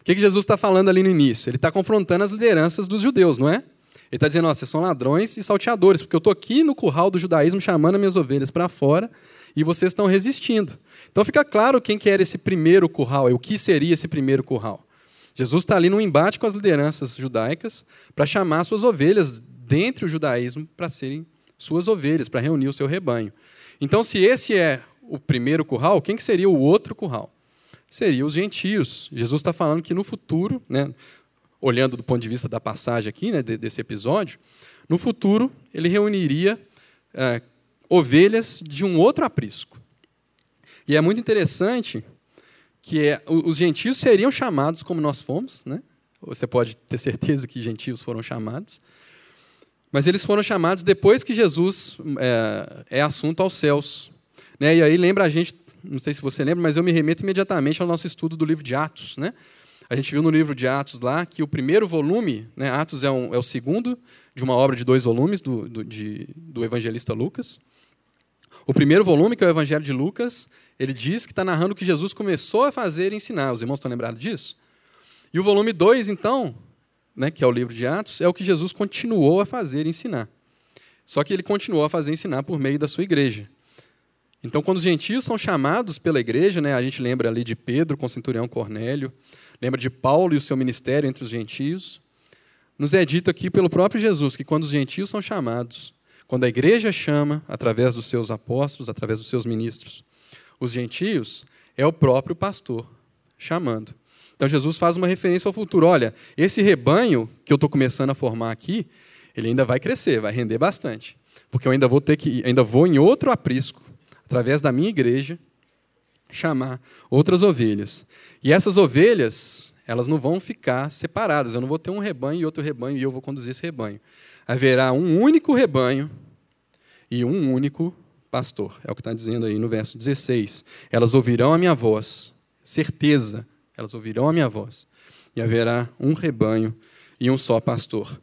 O que, Jesus está falando ali no início? Ele está confrontando as lideranças dos judeus, não é? Ele está dizendo: vocês são ladrões e salteadores, porque eu estou aqui no curral do judaísmo chamando as minhas ovelhas para fora e vocês estão resistindo. Então fica claro quem que era esse primeiro curral, e o que seria esse primeiro curral. Jesus está ali no embate com as lideranças judaicas para chamar suas ovelhas dentre o judaísmo para serem suas ovelhas, para reunir o seu rebanho. Então, se esse é o primeiro curral, quem que seria o outro curral? Seria os gentios. Jesus está falando que no futuro, né, olhando do ponto de vista da passagem aqui, né, desse episódio, no futuro ele reuniria é, ovelhas de um outro aprisco. E é muito interessante que é, os gentios seriam chamados como nós fomos, né? Você pode ter certeza que gentios foram chamados. Mas eles foram chamados depois que Jesus é, é assunto aos céus. Né? E aí lembra a gente, não sei se você lembra, mas eu me remeto imediatamente ao nosso estudo do livro de Atos. Né? A gente viu no livro de Atos lá que o primeiro volume, né, Atos é, um, é, o segundo de uma obra de dois volumes do, do, de, do evangelista Lucas. O primeiro volume, que é o Evangelho de Lucas, ele diz que está narrando o que Jesus começou a fazer e ensinar. Os irmãos estão lembrados disso? E o volume 2, então, né, que é o livro de Atos, é o que Jesus continuou a fazer e ensinar. Só que ele continuou a fazer ensinar por meio da sua igreja. Então, quando os gentios são chamados pela igreja, né, a gente lembra ali de Pedro com o centurião Cornélio, lembra de Paulo e o seu ministério entre os gentios. Nos é dito aqui pelo próprio Jesus que quando os gentios são chamados, quando a igreja chama, através dos seus apóstolos, através dos seus ministros, os gentios, é o próprio pastor chamando. Então Jesus faz uma referência ao futuro. Olha, esse rebanho que eu estou começando a formar aqui, ele ainda vai crescer, vai render bastante. Porque eu ainda vou ter que, ainda vou em outro aprisco, através da minha igreja, chamar outras ovelhas. E essas ovelhas, elas não vão ficar separadas. Eu não vou ter um rebanho e outro rebanho e eu vou conduzir esse rebanho haverá um único rebanho e um único pastor. É o que está dizendo aí no verso 16. Elas ouvirão a minha voz, certeza, elas ouvirão a minha voz, e haverá um rebanho e um só pastor.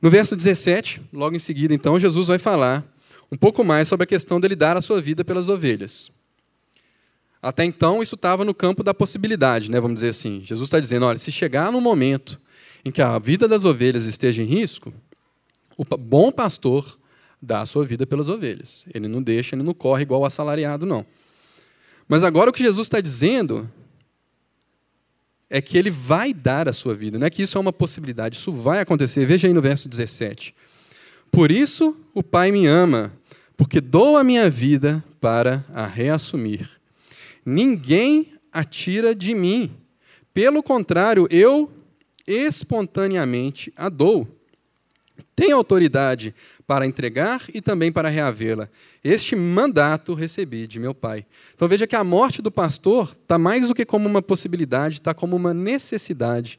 No verso 17, logo em seguida, então, Jesus vai falar um pouco mais sobre a questão dele dar a sua vida pelas ovelhas. Até então, isso estava no campo da possibilidade, né? vamos dizer assim. Jesus está dizendo: olha, se chegar no momento em que a vida das ovelhas esteja em risco, o bom pastor dá a sua vida pelas ovelhas. Ele não deixa, ele não corre igual o assalariado, não. Mas agora o que Jesus está dizendo é que ele vai dar a sua vida, não é que isso é uma possibilidade, isso vai acontecer. Veja aí no verso 17. Por isso o Pai me ama, porque dou a minha vida para a reassumir. Ninguém a tira de mim. Pelo contrário, eu espontaneamente a dou tem autoridade para entregar e também para reavê-la. Este mandato recebi de meu pai. Então veja que a morte do pastor está mais do que como uma possibilidade, está como uma necessidade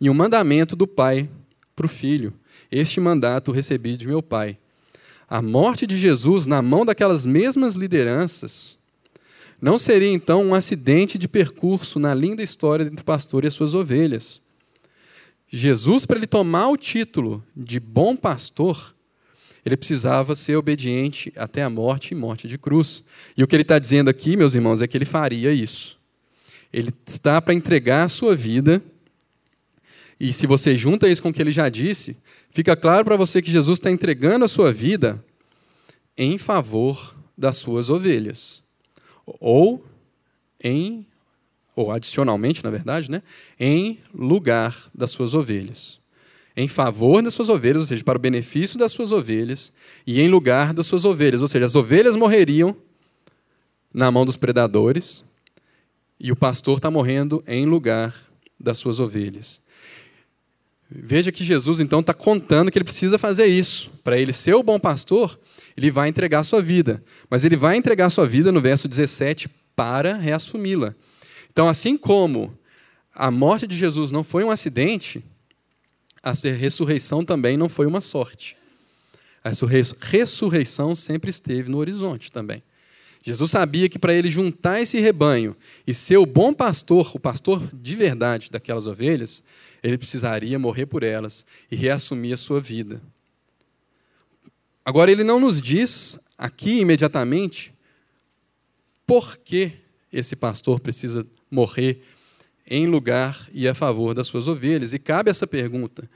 e um mandamento do pai para o filho. Este mandato recebi de meu pai. A morte de Jesus na mão daquelas mesmas lideranças não seria então um acidente de percurso na linda história entre o pastor e as suas ovelhas Jesus, para ele tomar o título de bom pastor, ele precisava ser obediente até a morte e morte de cruz. E o que ele está dizendo aqui, meus irmãos, é que ele faria isso. Ele está para entregar a sua vida. E se você junta isso com o que ele já disse, fica claro para você que Jesus está entregando a sua vida em favor das suas ovelhas. Ou em ou adicionalmente, na verdade, né, em lugar das suas ovelhas. Em favor das suas ovelhas, ou seja, para o benefício das suas ovelhas, e em lugar das suas ovelhas. Ou seja, as ovelhas morreriam na mão dos predadores, e o pastor está morrendo em lugar das suas ovelhas. Veja que Jesus então está contando que ele precisa fazer isso. Para ele ser o bom pastor, ele vai entregar a sua vida. Mas ele vai entregar a sua vida, no verso 17, para reassumi-la. Então, assim como a morte de Jesus não foi um acidente, a ressurreição também não foi uma sorte. A ressurreição sempre esteve no horizonte também. Jesus sabia que para ele juntar esse rebanho e ser o bom pastor, o pastor de verdade daquelas ovelhas, ele precisaria morrer por elas e reassumir a sua vida. Agora, ele não nos diz aqui imediatamente por que esse pastor precisa morrer em lugar e a favor das suas ovelhas. E cabe essa pergunta.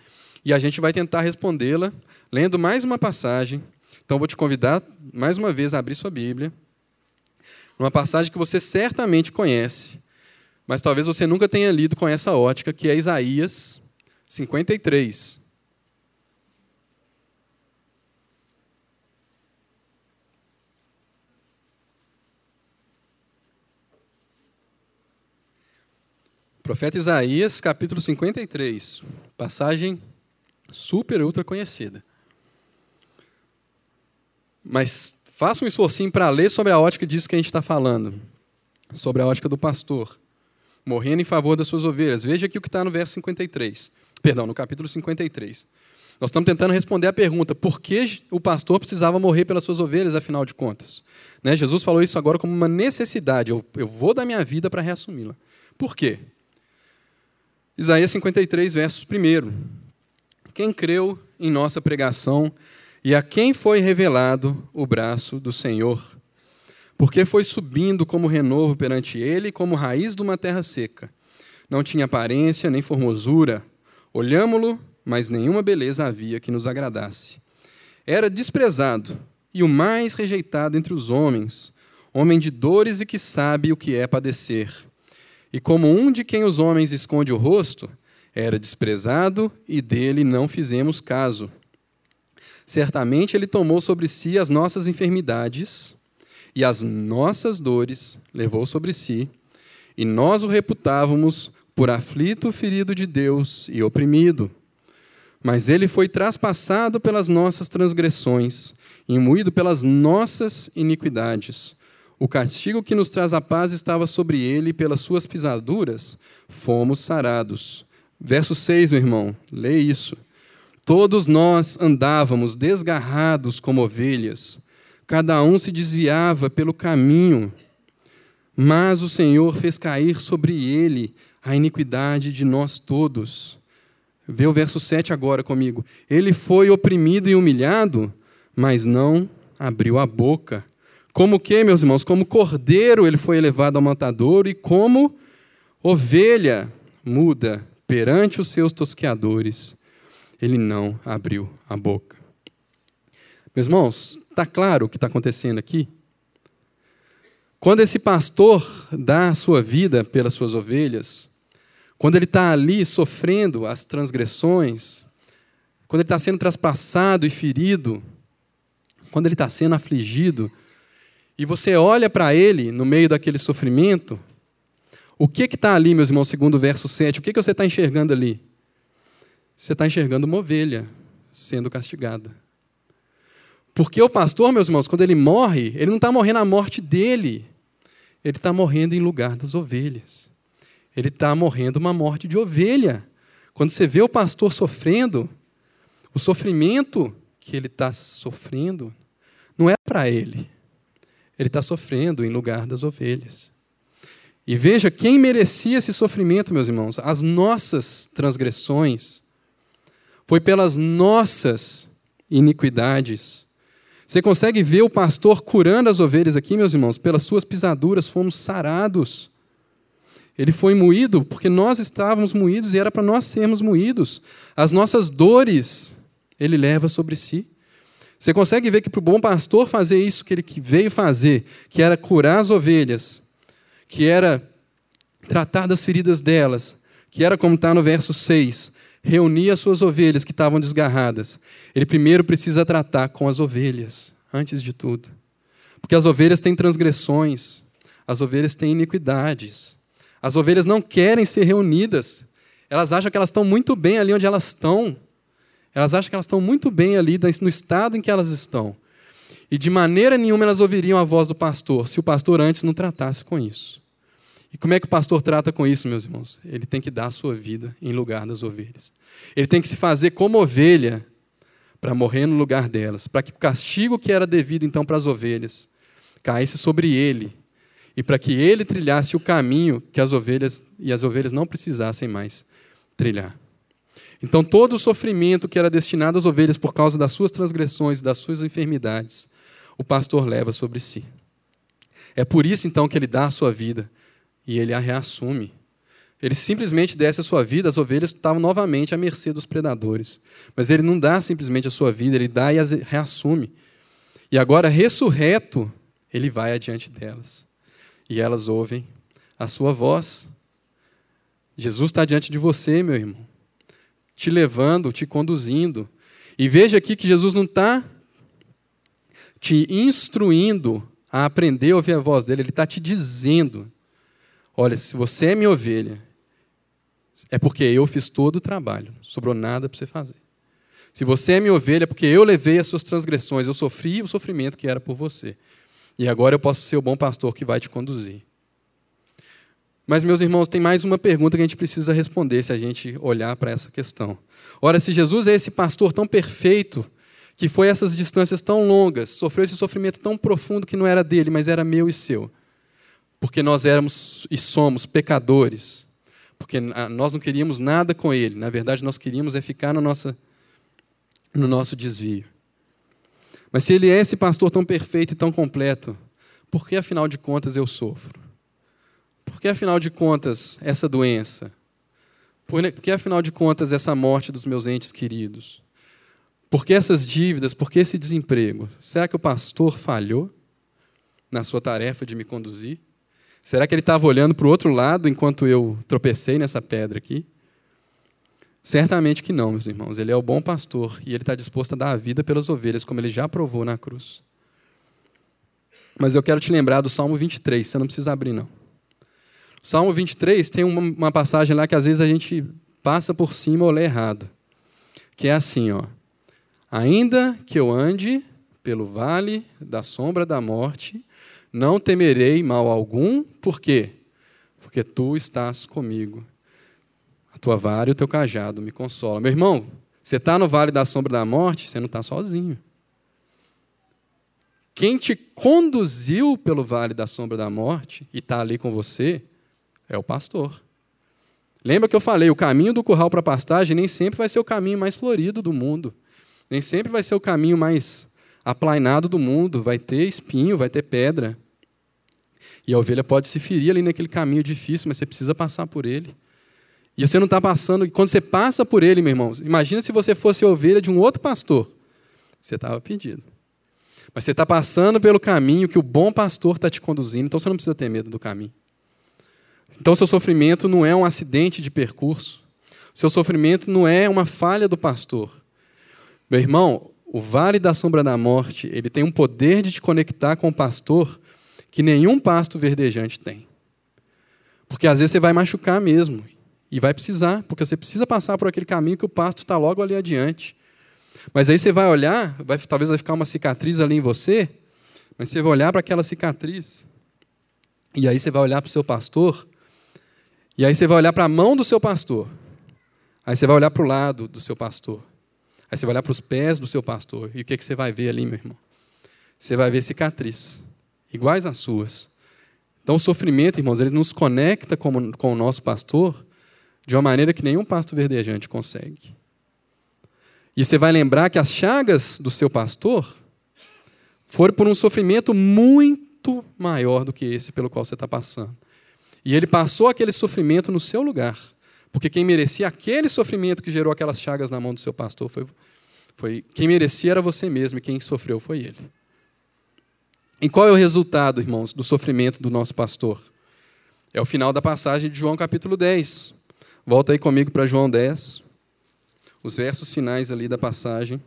E a gente vai tentar respondê-la lendo mais uma passagem. Então, vou te convidar mais uma vez a abrir sua Bíblia. Uma passagem que você certamente conhece, mas talvez você nunca tenha lido com essa ótica, que é Isaías 53. Profeta Isaías, capítulo 53, passagem super ultra conhecida. Mas faça um esforcinho para ler sobre a ótica disso que a gente está falando, sobre a ótica do pastor, morrendo em favor das suas ovelhas. Veja aqui o que está no verso 53, perdão, no capítulo 53. Nós estamos tentando responder a pergunta: por que o pastor precisava morrer pelas suas ovelhas, afinal de contas? Né? Jesus falou isso agora como uma necessidade. Eu, eu vou dar minha vida para reassumi-la. Por quê? Isaías 53, versos 1. Quem creu em nossa pregação e a quem foi revelado o braço do Senhor? Porque foi subindo como renovo perante ele, como raiz de uma terra seca. Não tinha aparência nem formosura. Olhámo-lo, mas nenhuma beleza havia que nos agradasse. Era desprezado e o mais rejeitado entre os homens, homem de dores e que sabe o que é padecer e como um de quem os homens esconde o rosto, era desprezado e dele não fizemos caso. Certamente ele tomou sobre si as nossas enfermidades e as nossas dores levou sobre si, e nós o reputávamos por aflito, ferido de Deus e oprimido. Mas ele foi traspassado pelas nossas transgressões, e moído pelas nossas iniquidades. O castigo que nos traz a paz estava sobre ele, e pelas suas pisaduras fomos sarados. Verso 6, meu irmão, lê isso. Todos nós andávamos desgarrados como ovelhas, cada um se desviava pelo caminho, mas o Senhor fez cair sobre ele a iniquidade de nós todos. Vê o verso 7 agora comigo. Ele foi oprimido e humilhado, mas não abriu a boca. Como que, meus irmãos? Como cordeiro ele foi elevado ao matadouro e como ovelha muda perante os seus tosqueadores, ele não abriu a boca. Meus irmãos, está claro o que está acontecendo aqui? Quando esse pastor dá a sua vida pelas suas ovelhas, quando ele está ali sofrendo as transgressões, quando ele está sendo traspassado e ferido, quando ele está sendo afligido, e você olha para ele no meio daquele sofrimento, o que está ali, meus irmãos, segundo o verso 7? O que, que você está enxergando ali? Você está enxergando uma ovelha sendo castigada. Porque o pastor, meus irmãos, quando ele morre, ele não está morrendo a morte dele, ele está morrendo em lugar das ovelhas. Ele está morrendo uma morte de ovelha. Quando você vê o pastor sofrendo, o sofrimento que ele está sofrendo não é para ele, ele está sofrendo em lugar das ovelhas. E veja quem merecia esse sofrimento, meus irmãos: as nossas transgressões. Foi pelas nossas iniquidades. Você consegue ver o pastor curando as ovelhas aqui, meus irmãos? Pelas suas pisaduras fomos sarados. Ele foi moído porque nós estávamos moídos e era para nós sermos moídos. As nossas dores ele leva sobre si. Você consegue ver que para o bom pastor fazer isso que ele veio fazer, que era curar as ovelhas, que era tratar das feridas delas, que era como está no verso 6, reunir as suas ovelhas que estavam desgarradas. Ele primeiro precisa tratar com as ovelhas, antes de tudo. Porque as ovelhas têm transgressões, as ovelhas têm iniquidades. As ovelhas não querem ser reunidas. Elas acham que elas estão muito bem ali onde elas estão. Elas acham que elas estão muito bem ali no estado em que elas estão. E de maneira nenhuma elas ouviriam a voz do pastor se o pastor antes não tratasse com isso. E como é que o pastor trata com isso, meus irmãos? Ele tem que dar a sua vida em lugar das ovelhas. Ele tem que se fazer como ovelha para morrer no lugar delas, para que o castigo que era devido então para as ovelhas caísse sobre ele e para que ele trilhasse o caminho que as ovelhas e as ovelhas não precisassem mais trilhar. Então todo o sofrimento que era destinado às ovelhas por causa das suas transgressões, das suas enfermidades, o pastor leva sobre si. É por isso então que ele dá a sua vida e ele a reassume. Ele simplesmente desce a sua vida, as ovelhas estavam novamente à mercê dos predadores. Mas ele não dá simplesmente a sua vida, ele dá e as reassume. E agora, ressurreto, ele vai adiante delas. E elas ouvem a sua voz. Jesus está diante de você, meu irmão, te levando, te conduzindo. E veja aqui que Jesus não está te instruindo a aprender a ouvir a voz dele, ele está te dizendo Olha, se você é minha ovelha, é porque eu fiz todo o trabalho, não sobrou nada para você fazer. Se você é minha ovelha, é porque eu levei as suas transgressões, eu sofri o sofrimento que era por você. E agora eu posso ser o bom pastor que vai te conduzir. Mas, meus irmãos, tem mais uma pergunta que a gente precisa responder se a gente olhar para essa questão. Ora, se Jesus é esse pastor tão perfeito, que foi essas distâncias tão longas, sofreu esse sofrimento tão profundo que não era dele, mas era meu e seu porque nós éramos e somos pecadores, porque nós não queríamos nada com Ele, na verdade nós queríamos é ficar no, nossa, no nosso desvio. Mas se Ele é esse pastor tão perfeito e tão completo, por que afinal de contas eu sofro? Por que afinal de contas essa doença? Por que afinal de contas essa morte dos meus entes queridos? Por que essas dívidas? Por que esse desemprego? Será que o pastor falhou na sua tarefa de me conduzir? Será que ele estava olhando para o outro lado enquanto eu tropecei nessa pedra aqui? Certamente que não, meus irmãos. Ele é o bom pastor e ele está disposto a dar a vida pelas ovelhas, como ele já provou na cruz. Mas eu quero te lembrar do Salmo 23, você não precisa abrir, não. Salmo 23 tem uma, uma passagem lá que às vezes a gente passa por cima ou lê errado. Que é assim, ó. Ainda que eu ande pelo vale da sombra da morte, não temerei mal algum, por quê? Porque tu estás comigo. A tua vara e o teu cajado me consolam. Meu irmão, você está no vale da sombra da morte, você não está sozinho. Quem te conduziu pelo vale da sombra da morte e está ali com você é o pastor. Lembra que eu falei, o caminho do curral para a pastagem nem sempre vai ser o caminho mais florido do mundo. Nem sempre vai ser o caminho mais aplainado do mundo, vai ter espinho, vai ter pedra. E a ovelha pode se ferir ali naquele caminho difícil, mas você precisa passar por ele. E você não está passando, e quando você passa por ele, meu irmão, imagina se você fosse ovelha de um outro pastor. Você estava pedido. Mas você está passando pelo caminho que o bom pastor está te conduzindo, então você não precisa ter medo do caminho. Então seu sofrimento não é um acidente de percurso. Seu sofrimento não é uma falha do pastor. Meu irmão, o vale da sombra da morte, ele tem um poder de te conectar com o pastor que nenhum pasto verdejante tem. Porque às vezes você vai machucar mesmo. E vai precisar, porque você precisa passar por aquele caminho que o pasto está logo ali adiante. Mas aí você vai olhar, vai, talvez vai ficar uma cicatriz ali em você, mas você vai olhar para aquela cicatriz. E aí você vai olhar para o seu pastor, e aí você vai olhar para a mão do seu pastor. Aí você vai olhar para o lado do seu pastor. Aí você vai olhar para os pés do seu pastor. E o que, que você vai ver ali, meu irmão? Você vai ver cicatriz, iguais às suas. Então, o sofrimento, irmãos, ele nos conecta com, com o nosso pastor de uma maneira que nenhum pasto verdejante consegue. E você vai lembrar que as chagas do seu pastor foram por um sofrimento muito maior do que esse pelo qual você está passando. E ele passou aquele sofrimento no seu lugar. Porque quem merecia aquele sofrimento que gerou aquelas chagas na mão do seu pastor foi, foi quem merecia era você mesmo e quem sofreu foi ele. E qual é o resultado, irmãos, do sofrimento do nosso pastor? É o final da passagem de João capítulo 10. Volta aí comigo para João 10. Os versos finais ali da passagem.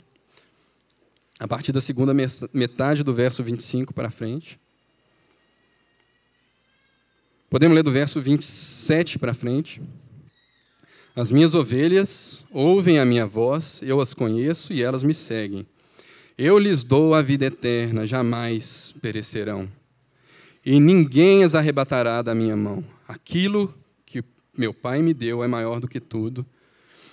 A partir da segunda metade do verso 25 para frente. Podemos ler do verso 27 para frente. As minhas ovelhas ouvem a minha voz, eu as conheço e elas me seguem. Eu lhes dou a vida eterna, jamais perecerão. E ninguém as arrebatará da minha mão. Aquilo que meu Pai me deu é maior do que tudo.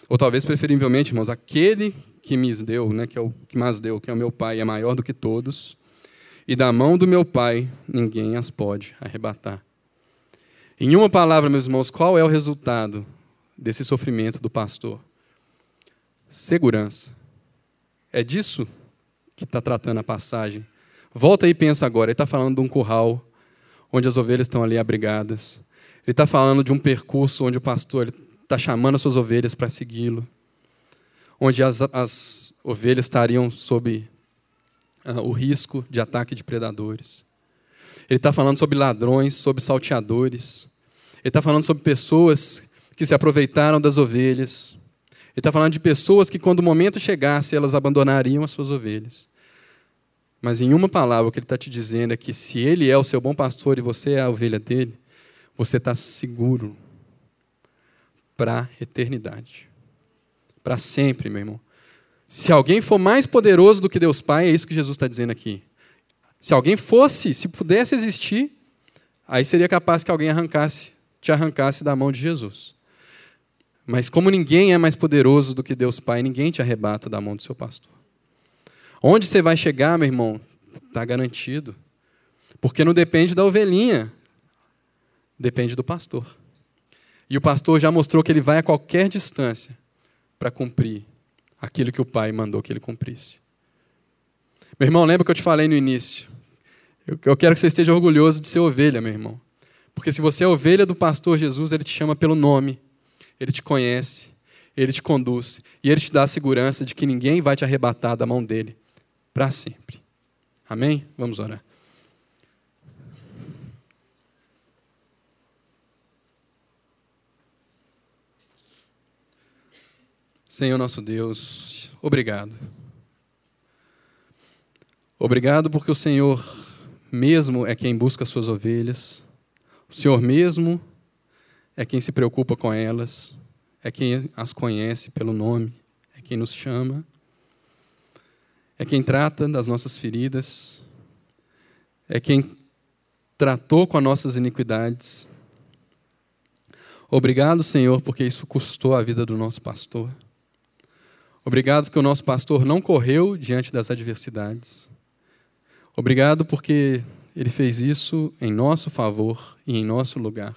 Ou talvez, preferivelmente, irmãos, aquele que me deu, né, que é o que mais deu, que é o meu Pai, é maior do que todos. E da mão do meu Pai ninguém as pode arrebatar. Em uma palavra, meus irmãos, qual é o resultado desse sofrimento do pastor? Segurança. É disso que está tratando a passagem. Volta e pensa agora. Ele está falando de um curral onde as ovelhas estão ali abrigadas. Ele está falando de um percurso onde o pastor está chamando as suas ovelhas para segui-lo, onde as, as, ovelhas estariam sob uh, o risco de ataque de predadores. Ele está falando sobre ladrões, sobre salteadores. Ele está falando sobre pessoas que se aproveitaram das ovelhas. Ele está falando de pessoas que, quando o momento chegasse, elas abandonariam as suas ovelhas. Mas, em uma palavra, o que ele está te dizendo é que, se ele é o seu bom pastor e você é a ovelha dele, você está seguro para a eternidade. Para sempre, meu irmão. Se alguém for mais poderoso do que Deus Pai, é isso que Jesus está dizendo aqui. Se alguém fosse, se pudesse existir, aí seria capaz que alguém arrancasse, te arrancasse da mão de Jesus. Mas como ninguém é mais poderoso do que Deus Pai, ninguém te arrebata da mão do seu pastor. Onde você vai chegar, meu irmão, está garantido. Porque não depende da ovelhinha, depende do pastor. E o pastor já mostrou que ele vai a qualquer distância para cumprir aquilo que o pai mandou que ele cumprisse. Meu irmão, lembra que eu te falei no início? Eu quero que você esteja orgulhoso de ser ovelha, meu irmão. Porque se você é ovelha do pastor Jesus, ele te chama pelo nome, ele te conhece, ele te conduz e ele te dá a segurança de que ninguém vai te arrebatar da mão dele para sempre. Amém? Vamos orar. Senhor nosso Deus, obrigado. Obrigado porque o Senhor mesmo é quem busca as suas ovelhas, o Senhor mesmo é quem se preocupa com elas, é quem as conhece pelo nome, é quem nos chama, é quem trata das nossas feridas, é quem tratou com as nossas iniquidades. Obrigado, Senhor, porque isso custou a vida do nosso pastor. Obrigado porque o nosso pastor não correu diante das adversidades. Obrigado porque ele fez isso em nosso favor e em nosso lugar.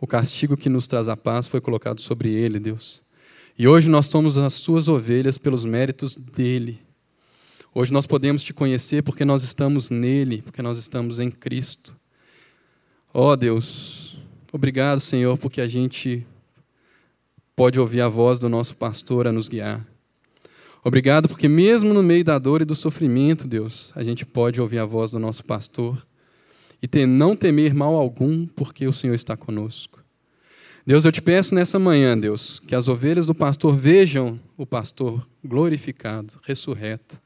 O castigo que nos traz a paz foi colocado sobre ele, Deus. E hoje nós somos as suas ovelhas pelos méritos dele. Hoje nós podemos te conhecer porque nós estamos nele, porque nós estamos em Cristo. Ó oh, Deus, obrigado, Senhor, porque a gente pode ouvir a voz do nosso pastor a nos guiar. Obrigado, porque mesmo no meio da dor e do sofrimento, Deus, a gente pode ouvir a voz do nosso pastor e ter, não temer mal algum, porque o Senhor está conosco. Deus, eu te peço nessa manhã, Deus, que as ovelhas do pastor vejam o pastor glorificado, ressurreto.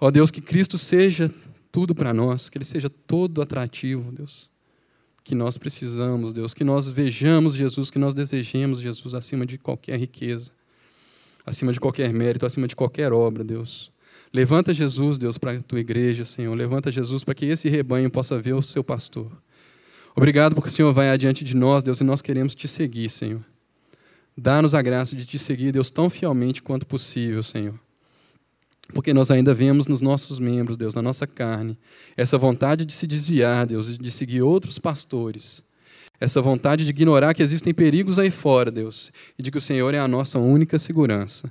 Ó Deus, que Cristo seja tudo para nós, que ele seja todo atrativo, Deus que nós precisamos, Deus, que nós vejamos Jesus, que nós desejemos Jesus acima de qualquer riqueza, acima de qualquer mérito, acima de qualquer obra, Deus. Levanta Jesus, Deus, para a tua igreja, Senhor. Levanta Jesus para que esse rebanho possa ver o seu pastor. Obrigado porque o Senhor vai adiante de nós, Deus, e nós queremos te seguir, Senhor. Dá-nos a graça de te seguir, Deus, tão fielmente quanto possível, Senhor. Porque nós ainda vemos nos nossos membros, Deus, na nossa carne, essa vontade de se desviar, Deus, de seguir outros pastores. Essa vontade de ignorar que existem perigos aí fora, Deus, e de que o Senhor é a nossa única segurança.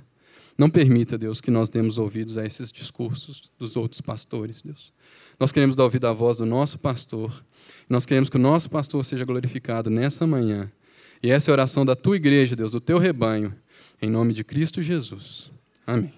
Não permita, Deus, que nós demos ouvidos a esses discursos dos outros pastores, Deus. Nós queremos dar ouvido à voz do nosso pastor. Nós queremos que o nosso pastor seja glorificado nessa manhã. E essa é a oração da tua igreja, Deus, do teu rebanho, em nome de Cristo Jesus. Amém.